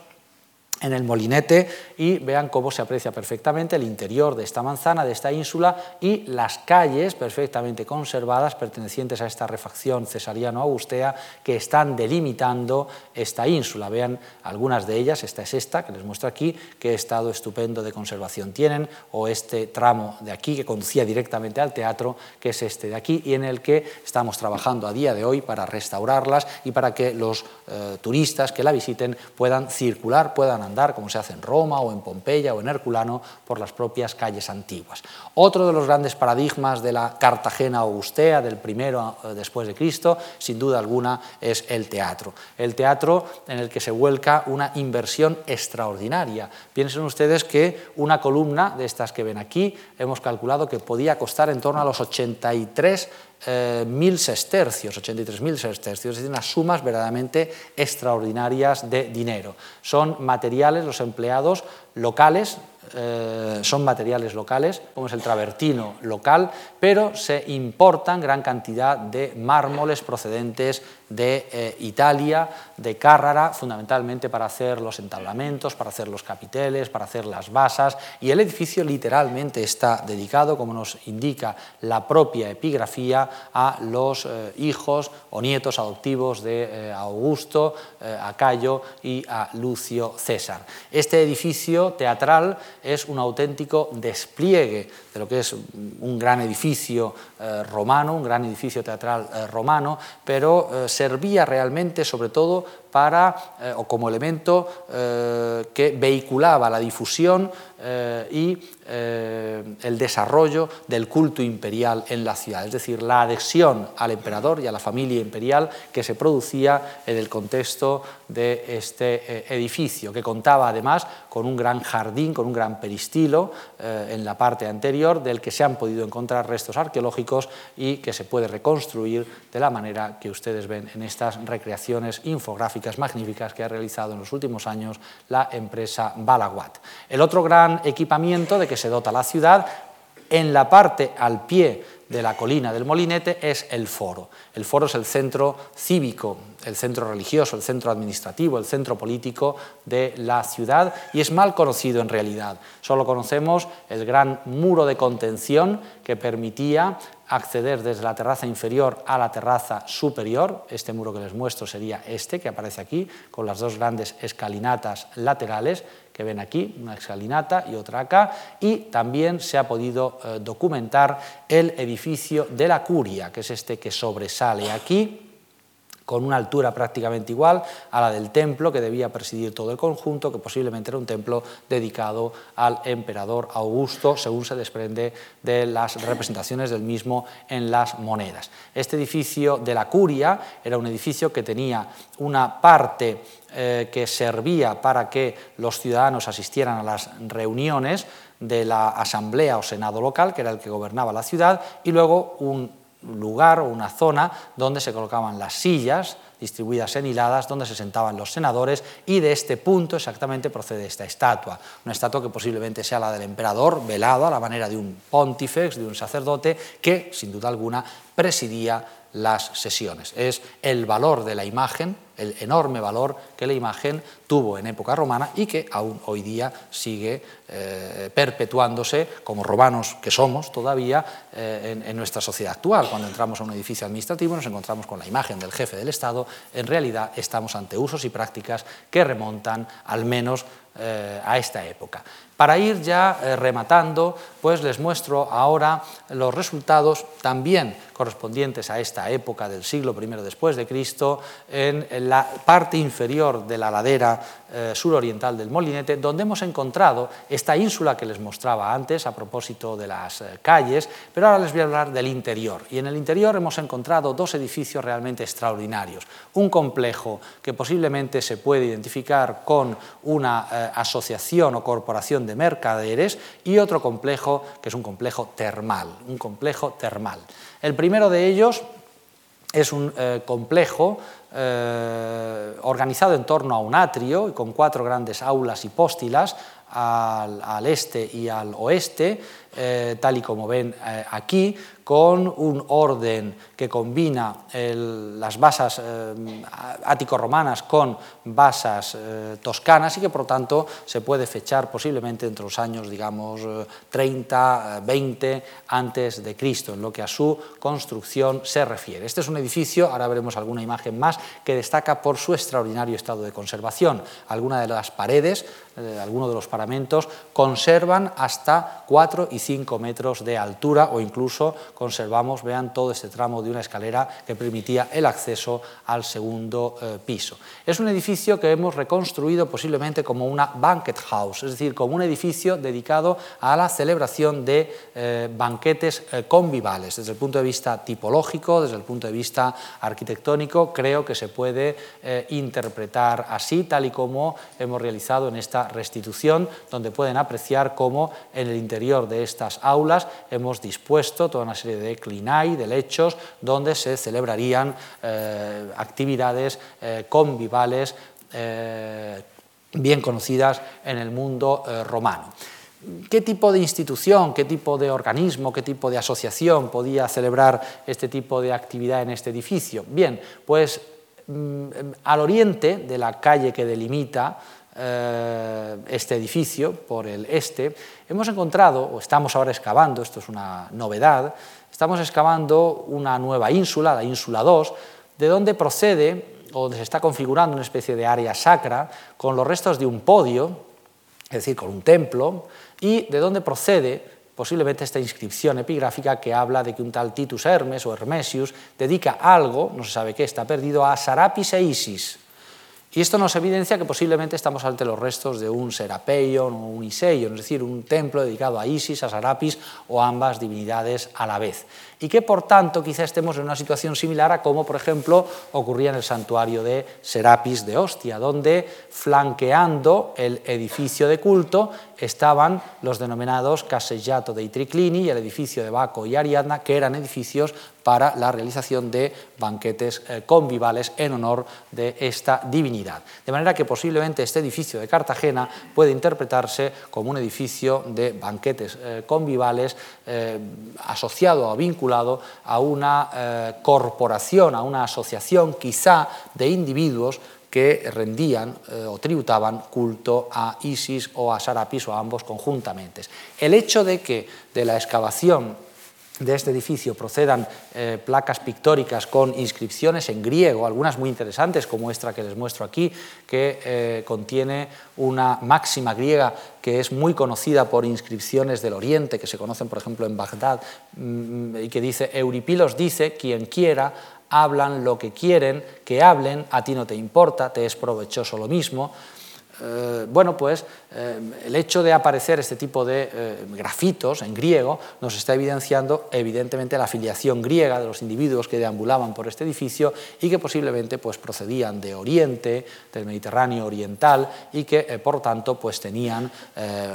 Speaker 2: en el molinete y vean cómo se aprecia perfectamente el interior de esta manzana, de esta ínsula y las calles perfectamente conservadas pertenecientes a esta refacción cesariano-augustea que están delimitando esta ínsula. Vean algunas de ellas, esta es esta que les muestro aquí, qué estado estupendo de conservación tienen, o este tramo de aquí que conducía directamente al teatro, que es este de aquí, y en el que estamos trabajando a día de hoy para restaurarlas y para que los eh, turistas que la visiten puedan circular, puedan andar, como se hace en Roma o en Pompeya o en Herculano, por las propias calles antiguas. Otro de los grandes paradigmas de la Cartagena augustea, del primero eh, después de Cristo, sin duda alguna, es el teatro. El teatro en el que se vuelca una inversión extraordinaria. Piensen ustedes que una columna de estas que ven aquí, hemos calculado que podía costar en torno a los 83 eh, mil sestercios, 83.000 sestercios, es decir, unas sumas verdaderamente extraordinarias de dinero. Son materiales, los empleados locales, eh, son materiales locales, como es el travertino local, pero se importan gran cantidad de mármoles procedentes de eh, Italia, de Carrara, fundamentalmente para hacer los entablamentos, para hacer los capiteles, para hacer las basas, y el edificio literalmente está dedicado, como nos indica la propia epigrafía, a los eh, hijos o nietos adoptivos de Augusto, a Cayo y a Lucio César. Este edificio teatral es un auténtico despliegue de lo que es un gran edificio eh, romano, un gran edificio teatral eh, romano, pero eh, servía realmente sobre todo para, o como elemento que vehiculaba la difusión y el desarrollo del culto imperial en la ciudad, es decir, la adhesión al emperador y a la familia imperial que se producía en el contexto de este edificio, que contaba además con un gran jardín, con un gran peristilo en la parte anterior, del que se han podido encontrar restos arqueológicos y que se puede reconstruir de la manera que ustedes ven en estas recreaciones infográficas magníficas que ha realizado en los últimos años la empresa Balaguat. El otro gran equipamiento de que se dota la ciudad, en la parte al pie de la colina del Molinete es el foro. El foro es el centro cívico, el centro religioso, el centro administrativo, el centro político de la ciudad y es mal conocido en realidad. Solo conocemos el gran muro de contención que permitía acceder desde la terraza inferior a la terraza superior. Este muro que les muestro sería este que aparece aquí, con las dos grandes escalinatas laterales que ven aquí, una escalinata y otra acá, y también se ha podido eh, documentar el edificio de la curia, que es este que sobresale aquí, con una altura prácticamente igual a la del templo que debía presidir todo el conjunto, que posiblemente era un templo dedicado al emperador Augusto, según se desprende de las representaciones del mismo en las monedas. Este edificio de la curia era un edificio que tenía una parte eh, que servía para que los ciudadanos asistieran a las reuniones de la asamblea o senado local, que era el que gobernaba la ciudad, y luego un lugar o una zona donde se colocaban las sillas distribuidas en hiladas donde se sentaban los senadores y de este punto exactamente procede esta estatua, una estatua que posiblemente sea la del emperador velado a la manera de un pontífex, de un sacerdote que sin duda alguna presidía las sesiones. Es el valor de la imagen, el enorme valor que la imagen tuvo en época romana y que aún hoy día sigue eh, perpetuándose como romanos que somos todavía eh, en, nuestra sociedad actual. Cuando entramos a un edificio administrativo nos encontramos con la imagen del jefe del Estado, en realidad estamos ante usos y prácticas que remontan al menos eh, a esta época. Para ir ya rematando, pues les muestro ahora los resultados también correspondientes a esta época del siglo I después de Cristo en la parte inferior de la ladera eh, suroriental del Molinete, donde hemos encontrado esta ínsula que les mostraba antes a propósito de las eh, calles, pero ahora les voy a hablar del interior. Y en el interior hemos encontrado dos edificios realmente extraordinarios. Un complejo que posiblemente se puede identificar con una eh, asociación o corporación de mercaderes y otro complejo que es un complejo termal, un complejo termal. El primero de ellos es un complejo eh, organizado en torno a un atrio y con cuatro grandes aulas hipóstilas al, este y al oeste, eh, tal y como ven eh, aquí, con un orden que combina las basas eh, ático-romanas con basas eh, toscanas y que por tanto se puede fechar posiblemente entre los años, digamos, 30, 20 antes de Cristo, en lo que a su construcción se refiere. Este es un edificio, ahora veremos alguna imagen más, que destaca por su extraordinario estado de conservación. Algunas de las paredes, eh, algunos de los paramentos, conservan hasta 4 y 5 metros de altura o incluso conservamos, vean todo este tramo de una escalera que permitía el acceso al segundo eh, piso. Es un edificio que hemos reconstruido posiblemente como una banquet house, es decir, como un edificio dedicado a la celebración de eh, banquetes eh, convivales. Desde el punto de vista tipológico, desde el punto de vista arquitectónico, creo que se puede interpretar así, tal y como hemos realizado en esta restitución, donde pueden apreciar cómo en el interior de estas aulas hemos dispuesto toda una de clinai, de lechos, donde se celebrarían eh, actividades eh, convivales eh, bien conocidas en el mundo romano. ¿Qué tipo de institución, qué tipo de organismo, qué tipo de asociación podía celebrar este tipo de actividad en este edificio? Bien, pues mm, al oriente de la calle que delimita este edificio, por el este, hemos encontrado, o estamos ahora excavando, esto es una novedad, estamos excavando una nueva ínsula, la ínsula 2, de donde procede o donde se está configurando una especie de área sacra con los restos de un podio, es decir, con un templo, y de donde procede posiblemente esta inscripción epigráfica que habla de que un tal Titus Hermes o Hermesius dedica algo, no se sabe qué, está perdido, a Sarapis e Isis. Y esto nos evidencia que posiblemente estamos ante los restos de un Serapeion o un Iseion, es decir, un templo dedicado a Isis, a Sarapis o ambas divinidades a la vez y que por tanto quizá estemos en una situación similar a como por ejemplo ocurría en el santuario de Serapis de Ostia, donde flanqueando el edificio de culto estaban los denominados Casellato de Triclini y el edificio de Baco y Ariadna, que eran edificios para la realización de banquetes eh, convivales en honor de esta divinidad. De manera que posiblemente este edificio de Cartagena puede interpretarse como un edificio de banquetes eh, convivales eh, asociado o vinculado a una eh, corporación, a una asociación quizá de individuos que rendían eh, o tributaban culto a Isis o a Sarapis o a ambos conjuntamente. El hecho de que de la excavación de este edificio procedan eh, placas pictóricas con inscripciones en griego, algunas muy interesantes, como esta que les muestro aquí, que eh, contiene una máxima griega que es muy conocida por inscripciones del Oriente, que se conocen, por ejemplo, en Bagdad, mm, y que dice, Euripilos dice, quien quiera, hablan lo que quieren, que hablen, a ti no te importa, te es provechoso lo mismo. Eh, bueno, pues eh, el hecho de aparecer este tipo de eh, grafitos en griego nos está evidenciando evidentemente la afiliación griega de los individuos que deambulaban por este edificio y que posiblemente pues, procedían de Oriente, del Mediterráneo oriental y que por tanto pues, tenían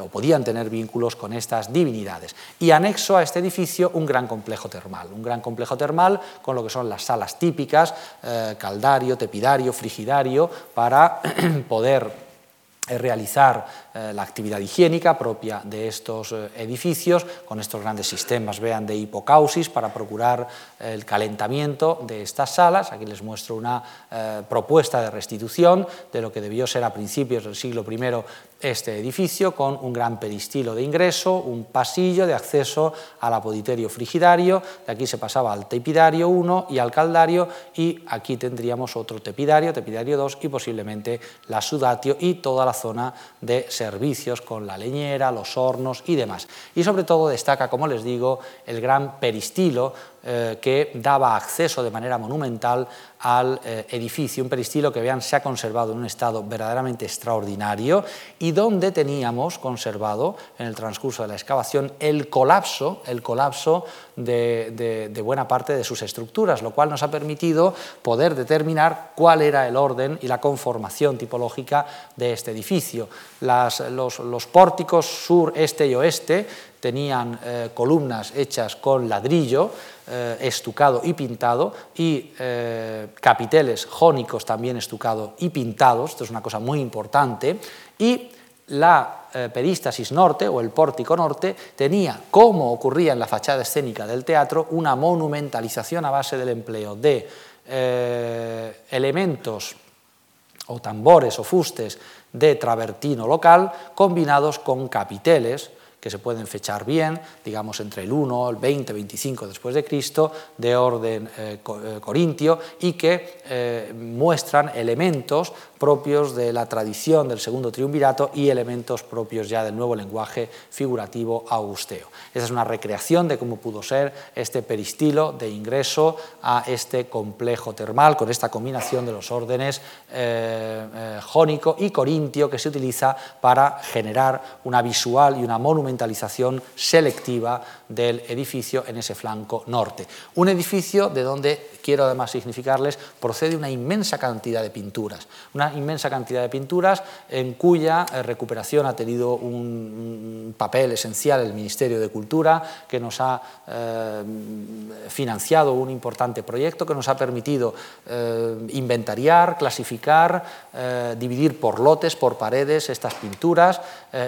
Speaker 2: o podían tener vínculos con estas divinidades. Y anexo a este edificio un gran complejo termal, un gran complejo termal con lo que son las salas típicas, caldario, tepidario, frigidario, para [clears throat] poder realizar la actividad higiénica propia de estos eh, edificios, con estos grandes sistemas, vean, de hipocausis para procurar eh, el calentamiento de estas salas. Aquí les muestro una propuesta de restitución de lo que debió ser a principios del siglo I este edificio, con un gran peristilo de ingreso, un pasillo de acceso al apoditerio frigidario, de aquí se pasaba al tepidario 1 y al caldario, y aquí tendríamos otro tepidario, tepidario 2 y posiblemente la sudatio y toda la zona de servicios con la leñera, los hornos y demás. Y sobre todo destaca, como les digo, el gran peristilo eh, que daba acceso de manera monumental al eh, edificio, un peristilo que vean se ha conservado en un estado verdaderamente extraordinario y donde teníamos conservado en el transcurso de la excavación el colapso, el colapso de, buena parte de sus estructuras, lo cual nos ha permitido poder determinar cuál era el orden y la conformación tipológica de este edificio. los, los pórticos sur, este y oeste tenían columnas hechas con ladrillo, estucado y pintado, y capiteles jónicos también estucado y pintados, esto es una cosa muy importante, y la eh, perístasis norte o el pórtico norte tenía, como ocurría en la fachada escénica del teatro, una monumentalización a base del empleo de eh, elementos o tambores o fustes de travertino local combinados con capiteles que se pueden fechar bien, digamos entre el 1, el 20, 25 después de Cristo, de orden eh, corintio, y que muestran elementos propios de la tradición del segundo triunvirato y elementos propios ya del nuevo lenguaje figurativo augusteo. Esa es una recreación de cómo pudo ser este peristilo de ingreso a este complejo termal con esta combinación de los órdenes eh, eh, jónico y corintio que se utiliza para generar una visual y una monumentalización selectiva del edificio en ese flanco norte. Un edificio de donde, quiero además significarles, procede una inmensa cantidad de pinturas, una inmensa cantidad de pinturas en cuya eh, recuperación ha tenido un papel esencial el Ministerio de Cultura, que nos ha eh, financiado un importante proyecto que nos ha permitido eh, inventariar, clasificar, dividir por lotes, por paredes estas pinturas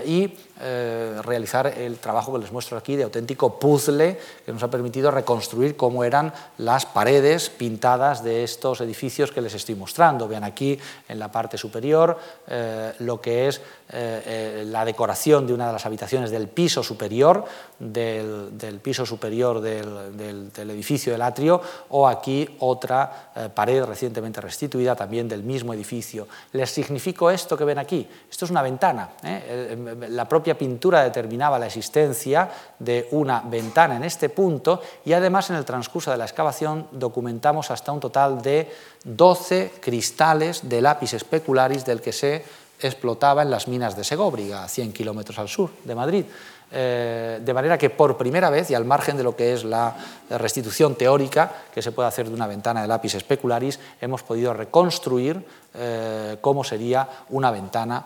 Speaker 2: y realizar el trabajo que les muestro aquí de auténtico puzzle que nos ha permitido reconstruir cómo eran las paredes pintadas de estos edificios que les estoy mostrando. Vean aquí en la parte superior eh, lo que es eh, eh, la decoración de una de las habitaciones del piso superior, del, piso superior del, edificio del atrio, o aquí otra pared recientemente restituida también del mismo edificio. ¿Les significo esto que ven aquí? Esto es una ventana. La propia pintura determinaba la existencia de una ventana en este punto y además en el transcurso de la excavación documentamos hasta un total de 12 cristales de lápiz especularis del que se explotaba en las minas de Segóbriga, a 100 kilómetros al sur de Madrid. Eh, de manera que por primera vez, y al margen de lo que es la restitución teórica que se puede hacer de una ventana de lápiz especularis, hemos podido reconstruir eh, cómo sería una ventana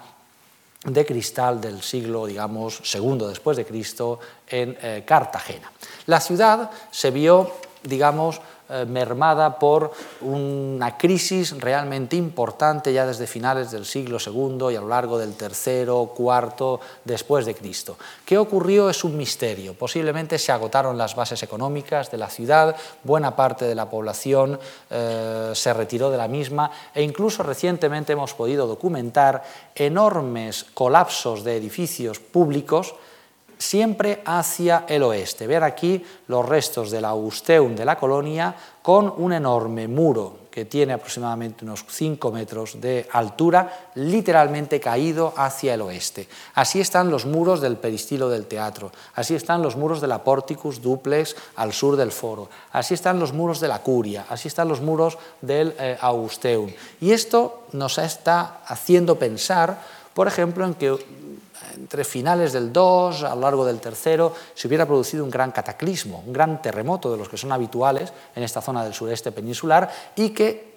Speaker 2: de cristal del siglo, digamos, segundo después de Cristo en eh, Cartagena. La ciudad se vio, digamos, eh, mermada por una crisis realmente importante ya desde finales del siglo II y a lo largo del tercero, cuarto después de Cristo. ¿Qué ocurrió? Es un misterio. Posiblemente se agotaron las bases económicas de la ciudad, buena parte de la población eh, se retiró de la misma e incluso recientemente hemos podido documentar enormes colapsos de edificios públicos siempre hacia el oeste. Ver aquí los restos del Augusteum de la colonia con un enorme muro que tiene aproximadamente unos 5 metros de altura, literalmente caído hacia el oeste. Así están los muros del peristilo del teatro, así están los muros de la Porticus duplex al sur del foro, así están los muros de la curia, así están los muros del eh, Augusteum. Y esto nos está haciendo pensar, por ejemplo, en que entre finales del 2, a lo largo del tercero, se hubiera producido un gran cataclismo, un gran terremoto de los que son habituales en esta zona del sureste peninsular y que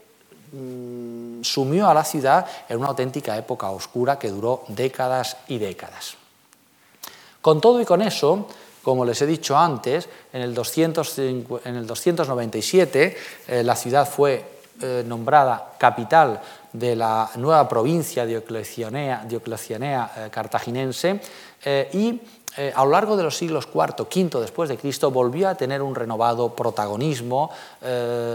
Speaker 2: mm, sumió a la ciudad en una auténtica época oscura que duró décadas y décadas. Con todo y con eso, como les he dicho antes, en el, 297 eh, la ciudad fue eh, nombrada capital de la nueva provincia dioclecianea, dioclecianea eh, cartaginense eh, y a lo largo de los siglos IV, V después de Cristo volvió a tener un renovado protagonismo,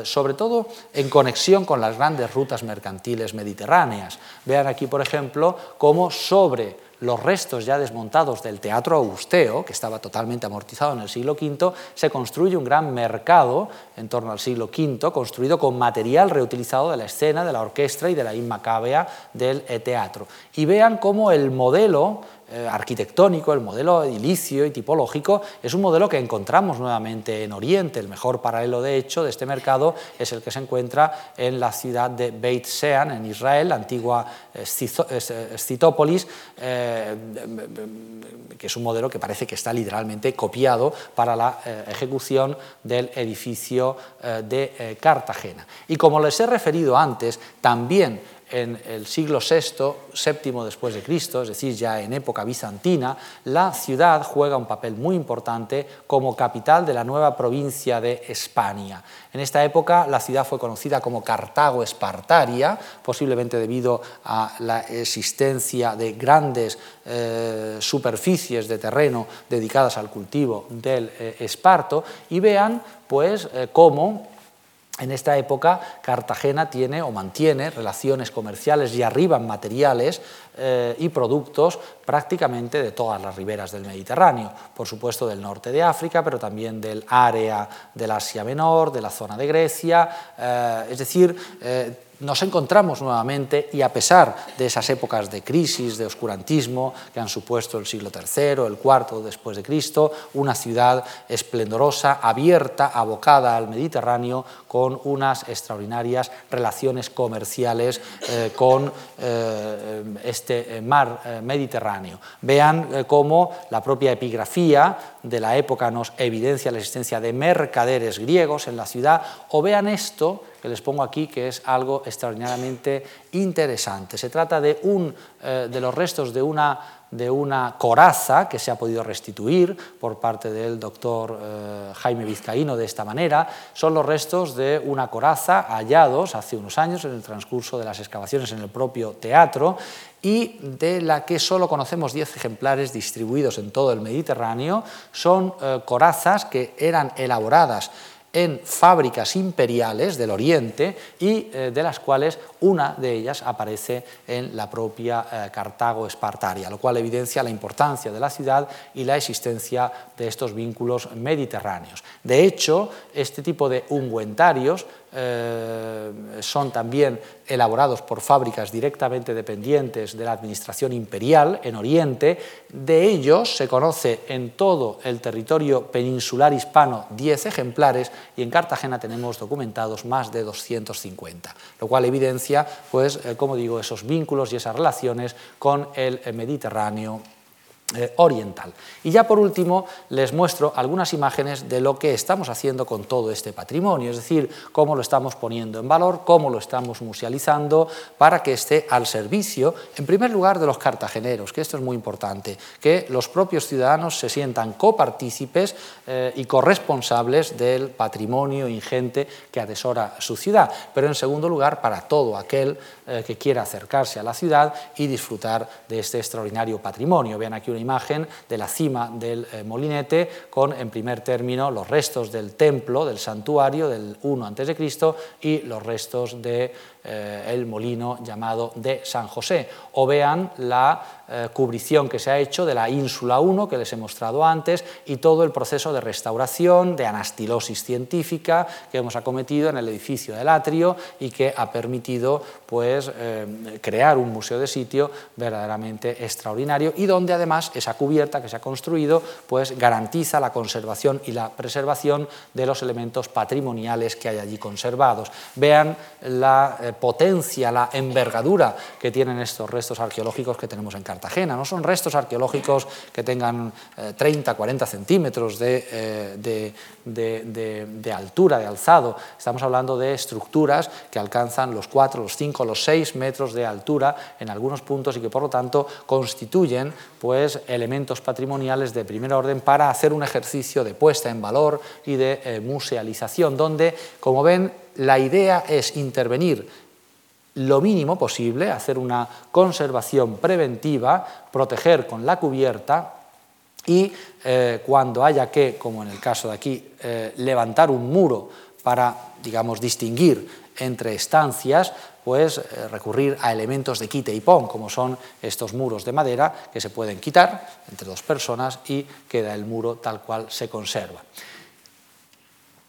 Speaker 2: sobre todo en conexión con las grandes rutas mercantiles mediterráneas. Vean aquí, por ejemplo, cómo sobre los restos ya desmontados del teatro augusteo, que estaba totalmente amortizado en el siglo V, se construye un gran mercado en torno al siglo V, construido con material reutilizado de la escena, de la orquesta y de la inmacabea del teatro. Y vean cómo el modelo eh, arquitectónico, el modelo edilicio y tipológico, es un modelo que encontramos nuevamente en Oriente. El mejor paralelo, de hecho, de este mercado es el que se encuentra en la ciudad de Beit Shean, en Israel, la antigua Scitópolis, eh, que es un modelo que parece que está literalmente copiado para la eh, ejecución del edificio de Cartagena. Y como les he referido antes, también en el siglo VI, séptimo después de Cristo, es decir, ya en época bizantina, la ciudad juega un papel muy importante como capital de la nueva provincia de España. En esta época la ciudad fue conocida como Cartago Espartaria, posiblemente debido a la existencia de grandes eh, superficies de terreno dedicadas al cultivo del eh, esparto, y vean pues eh, cómo en esta época Cartagena tiene o mantiene relaciones comerciales y arriban materiales eh, y productos prácticamente de todas las riberas del Mediterráneo, por supuesto del norte de África, pero también del área del Asia Menor, de la zona de Grecia, eh, es decir, eh, nos encontramos nuevamente y a pesar de esas épocas de crisis, de oscurantismo que han supuesto el siglo III, el IV después de Cristo, una ciudad esplendorosa, abierta, abocada al Mediterráneo, con unas extraordinarias relaciones comerciales eh, con eh, este mar eh, Mediterráneo. Vean cómo la propia epigrafía de la época nos evidencia la existencia de mercaderes griegos en la ciudad, o vean esto que les pongo aquí, que es algo extraordinariamente interesante. Se trata de, un, eh, de los restos de una, de una, coraza que se ha podido restituir por parte del doctor eh, Jaime Vizcaíno de esta manera. Son los restos de una coraza hallados hace unos años en el transcurso de las excavaciones en el propio teatro y de la que solo conocemos 10 ejemplares distribuidos en todo el Mediterráneo. Son eh, corazas que eran elaboradas en fábricas imperiales del Oriente y eh, de las cuales una de ellas aparece en la propia eh, Cartago espartaria, lo cual evidencia la importancia de la ciudad y la existencia de estos vínculos mediterráneos. De hecho, este tipo de ungüentarios eh, son también elaborados por fábricas directamente dependientes de la administración imperial en Oriente. De ellos se conoce en todo el territorio peninsular hispano 10 ejemplares y en Cartagena tenemos documentados más de 250, lo cual evidencia, pues, eh, como digo, esos vínculos y esas relaciones con el Mediterráneo eh, oriental. Y ya por último les muestro algunas imágenes de lo que estamos haciendo con todo este patrimonio, es decir, cómo lo estamos poniendo en valor, cómo lo estamos musealizando para que esté al servicio, en primer lugar, de los cartageneros, que esto es muy importante, que los propios ciudadanos se sientan copartícipes eh, y corresponsables del patrimonio ingente que atesora su ciudad, pero en segundo lugar, para todo aquel eh, que quiera acercarse a la ciudad y disfrutar de este extraordinario patrimonio. Vean aquí una imagen de la cima del eh, molinete con, en primer término, los restos del templo, del santuario del 1 a.C. y los restos de, eh, molino llamado de San José. O vean la eh, cubrición que se ha hecho de la ínsula 1 que les he mostrado antes y todo el proceso de restauración, de anastilosis científica que hemos acometido en el edificio del atrio y que ha permitido pues, eh, crear un museo de sitio verdaderamente extraordinario y donde además esa cubierta que se ha construido pues, garantiza la conservación y la preservación de los elementos patrimoniales que hay allí conservados. Vean la potencia, la envergadura que tienen estos restos arqueológicos que tenemos en Cartagena no son restos arqueológicos que tengan 30, eh, 40 centímetros eh, de, altura, de alzado. Estamos hablando de estructuras que alcanzan los 4, los 5, los 6 metros de altura en algunos puntos y que por lo tanto constituyen pues, elementos patrimoniales de primer orden para hacer un ejercicio de puesta en valor y de eh, musealización, donde, como ven, la idea es intervenir lo mínimo posible, hacer una conservación preventiva, proteger con la cubierta y eh, cuando haya que, como en el caso de aquí, eh, levantar un muro para, digamos, distinguir entre estancias, pues eh, recurrir a elementos de quite y pon, como son estos muros de madera que se pueden quitar entre dos personas y queda el muro tal cual se conserva.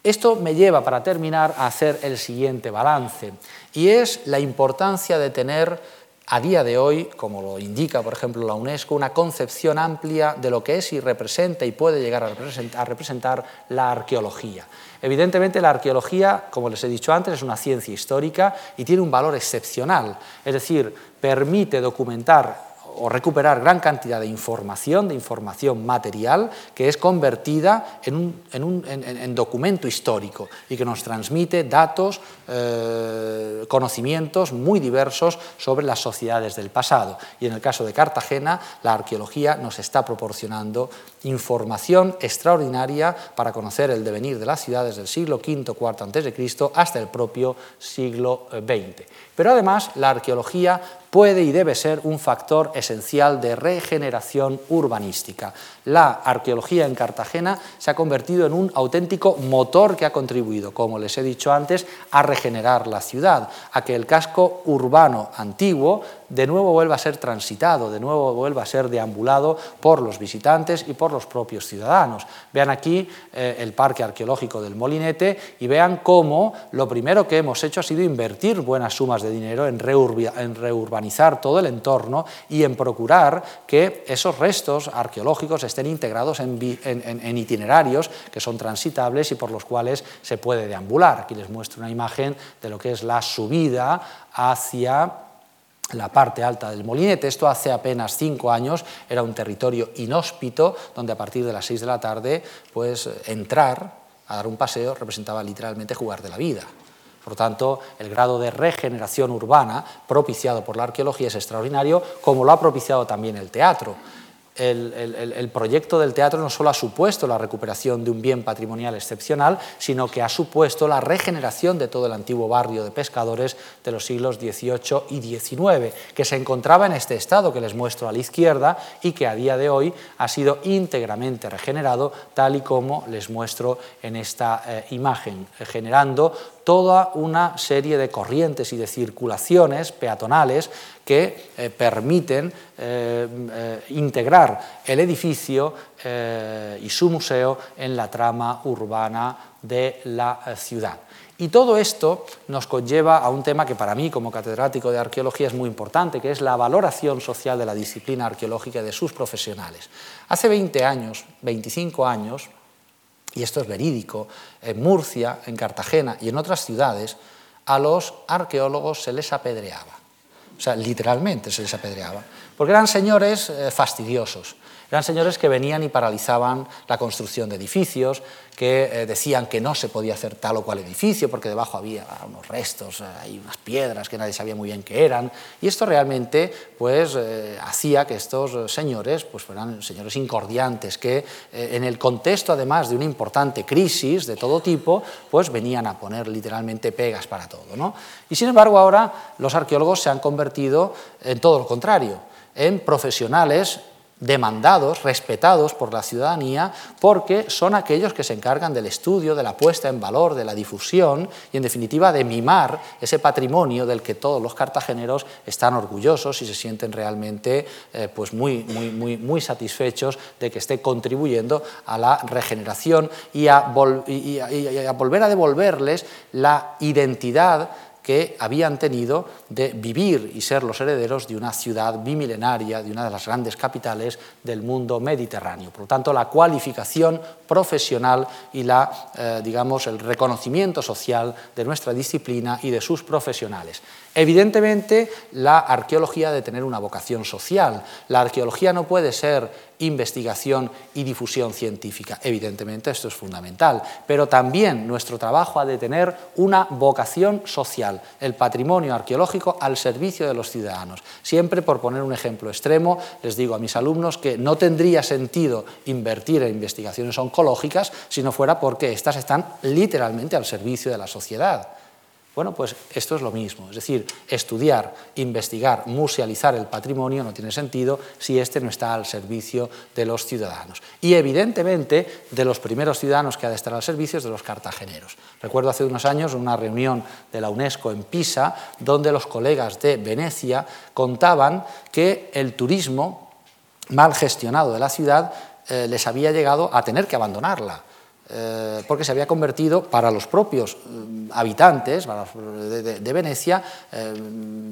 Speaker 2: Esto me lleva, para terminar, a hacer el siguiente balance, y es la importancia de tener a día de hoy, como lo indica, por ejemplo, la UNESCO, una concepción amplia de lo que es y representa y puede llegar a representar, la arqueología. Evidentemente, la arqueología, como les he dicho antes, es una ciencia histórica y tiene un valor excepcional, es decir, permite documentar o recuperar gran cantidad de información, de información material, que es convertida en, un, documento histórico y que nos transmite datos, eh, conocimientos muy diversos sobre las sociedades del pasado. Y en el caso de Cartagena, la arqueología nos está proporcionando información extraordinaria para conocer el devenir de las ciudades del siglo V, IV a.C. hasta el propio siglo XX. Pero además la arqueología puede y debe ser un factor esencial de regeneración urbanística. La arqueología en Cartagena se ha convertido en un auténtico motor que ha contribuido, como les he dicho antes, a regenerar la ciudad, a que el casco urbano antiguo de nuevo vuelva a ser transitado, de nuevo vuelva a ser deambulado por los visitantes y por los propios ciudadanos. Vean aquí eh, el parque arqueológico del Molinete y vean cómo lo primero que hemos hecho ha sido invertir buenas sumas de dinero en, reurbanizar todo el entorno y en procurar que esos restos arqueológicos estén integrados en, en itinerarios que son transitables y por los cuales se puede deambular. Aquí les muestro una imagen de lo que es la subida hacia la parte alta del molinete. Esto hace apenas cinco años era un territorio inhóspito donde a partir de las seis de la tarde pues entrar a dar un paseo representaba literalmente jugar de la vida. Por lo tanto, el grado de regeneración urbana propiciado por la arqueología es extraordinario, como lo ha propiciado también el teatro. El, proyecto del teatro no solo ha supuesto la recuperación de un bien patrimonial excepcional, sino que ha supuesto la regeneración de todo el antiguo barrio de pescadores de los siglos XVIII y XIX, que se encontraba en este estado que les muestro a la izquierda y que a día de hoy ha sido íntegramente regenerado, tal y como les muestro en esta eh, imagen, generando toda una serie de corrientes y de circulaciones peatonales que eh, permiten eh, eh, integrar el edificio y su museo en la trama urbana de la ciudad. Y todo esto nos conlleva a un tema que para mí, como catedrático de arqueología, es muy importante, que es la valoración social de la disciplina arqueológica y de sus profesionales. Hace 20 años, 25 años, y esto es verídico, en Murcia, en Cartagena y en otras ciudades, a los arqueólogos se les apedreaba. O sea, literalmente se les apedreaba. Porque eran señores eh, fastidiosos, eran señores que venían y paralizaban la construcción de edificios, que eh, decían que no se podía hacer tal o cual edificio porque debajo había unos restos, eh, hay unas piedras que nadie sabía muy bien qué eran. Y esto realmente pues, eh, hacía que estos señores pues, fueran señores incordiantes, que en el contexto además de una importante crisis de todo tipo, pues venían a poner literalmente pegas para todo. ¿no? Y sin embargo ahora los arqueólogos se han convertido en todo lo contrario, en profesionales demandados, respetados por la ciudadanía, porque son aquellos que se encargan del estudio, de la puesta en valor, de la difusión y, en definitiva, de mimar ese patrimonio del que todos los cartageneros están orgullosos y se sienten realmente eh, pues muy, muy, muy, muy satisfechos de que esté contribuyendo a la regeneración y a, y a volver a devolverles la identidad que habían tenido de vivir y ser los herederos de una ciudad bimilenaria, de una de las grandes capitales del mundo mediterráneo. Por lo tanto, la cualificación profesional y la, eh, digamos, el reconocimiento social de nuestra disciplina y de sus profesionales. Evidentemente, la arqueología debe tener una vocación social. La arqueología no puede ser investigación y difusión científica. Evidentemente, esto es fundamental. Pero también nuestro trabajo ha de tener una vocación social, el patrimonio arqueológico al servicio de los ciudadanos. Siempre, por poner un ejemplo extremo, les digo a mis alumnos que no tendría sentido invertir en investigaciones oncológicas si no fuera porque éstas están literalmente al servicio de la sociedad. Bueno, pues esto es lo mismo, es decir, estudiar, investigar, musealizar el patrimonio no tiene sentido si éste no está al servicio de los ciudadanos. Y evidentemente de los primeros ciudadanos que ha de estar al servicio es de los cartageneros. Recuerdo hace unos años una reunión de la UNESCO en Pisa, donde los colegas de Venecia contaban que el turismo mal gestionado de la ciudad eh, les había llegado a tener que abandonarla eh, porque se había convertido para los propios eh, habitantes de, Venecia, eh,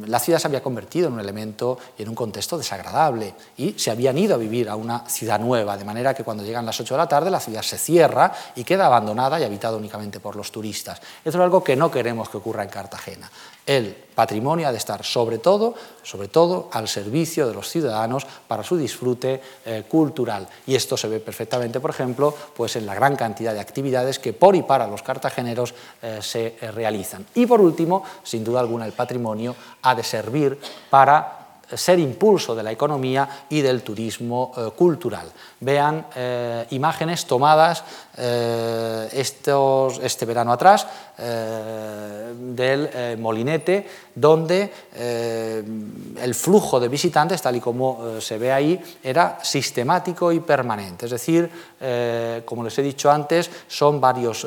Speaker 2: la ciudad se había convertido en un elemento y en un contexto desagradable y se habían ido a vivir a una ciudad nueva, de manera que cuando llegan las 8 de la tarde la ciudad se cierra y queda abandonada y habitada únicamente por los turistas. Esto es algo que no queremos que ocurra en Cartagena. El patrimonio ha de estar sobre todo, sobre todo al servicio de los ciudadanos para su disfrute eh, cultural. Y esto se ve perfectamente, por ejemplo, pues en la gran cantidad de actividades que por y para los cartageneros eh, se eh, realizan. Y por último, sin duda alguna, el patrimonio ha de servir para ser impulso de la economía y del turismo eh, cultural. Vean eh, imágenes tomadas eh, estos, este verano atrás del molinete, donde el flujo de visitantes, tal y como se ve ahí, era sistemático y permanente. Es decir, como les he dicho antes, son varios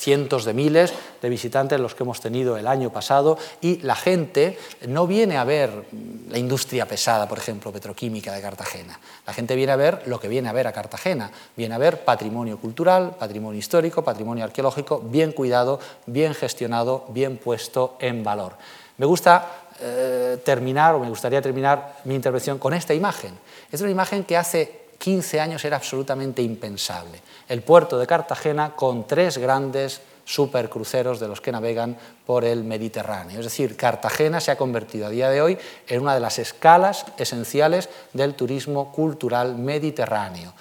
Speaker 2: cientos de miles de visitantes los que hemos tenido el año pasado y la gente no viene a ver la industria pesada, por ejemplo, petroquímica de Cartagena. La gente viene a ver lo que viene a ver a Cartagena. Viene a ver patrimonio cultural, patrimonio histórico, patrimonio arqueológico, bien cuidado, bien gestionado, bien puesto en valor. Me gusta eh, terminar, o me gustaría terminar mi intervención con esta imagen. Es una imagen que hace 15 años era absolutamente impensable. El puerto de Cartagena con tres grandes supercruceros de los que navegan por el Mediterráneo. Es decir, Cartagena se ha convertido a día de hoy en una de las escalas esenciales del turismo cultural mediterráneo.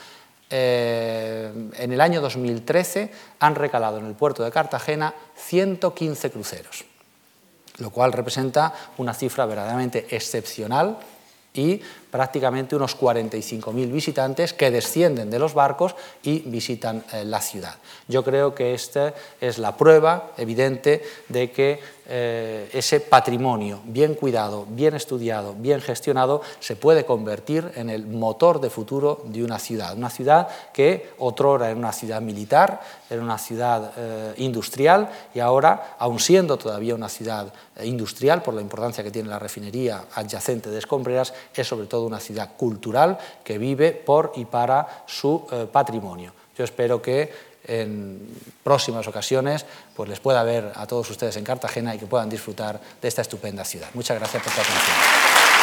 Speaker 2: Eh, en el año 2013 han recalado en el puerto de Cartagena 115 cruceros, lo cual representa una cifra verdaderamente excepcional y prácticamente unos 45.000 visitantes que descienden de los barcos y visitan eh, la ciudad. Yo creo que esta es la prueba evidente de que eh, ese patrimonio bien cuidado, bien estudiado, bien gestionado, se puede convertir en el motor de futuro de una ciudad. Una ciudad que otrora era una ciudad militar, era una ciudad eh, industrial y ahora, aun siendo todavía una ciudad industrial, por la importancia que tiene la refinería adyacente de Escombreras, es sobre todo una ciudad cultural que vive por y para su eh, patrimonio. Yo espero que en próximas ocasiones pues les pueda ver a todos ustedes en Cartagena y que puedan disfrutar de esta estupenda ciudad. Muchas gracias por su atención.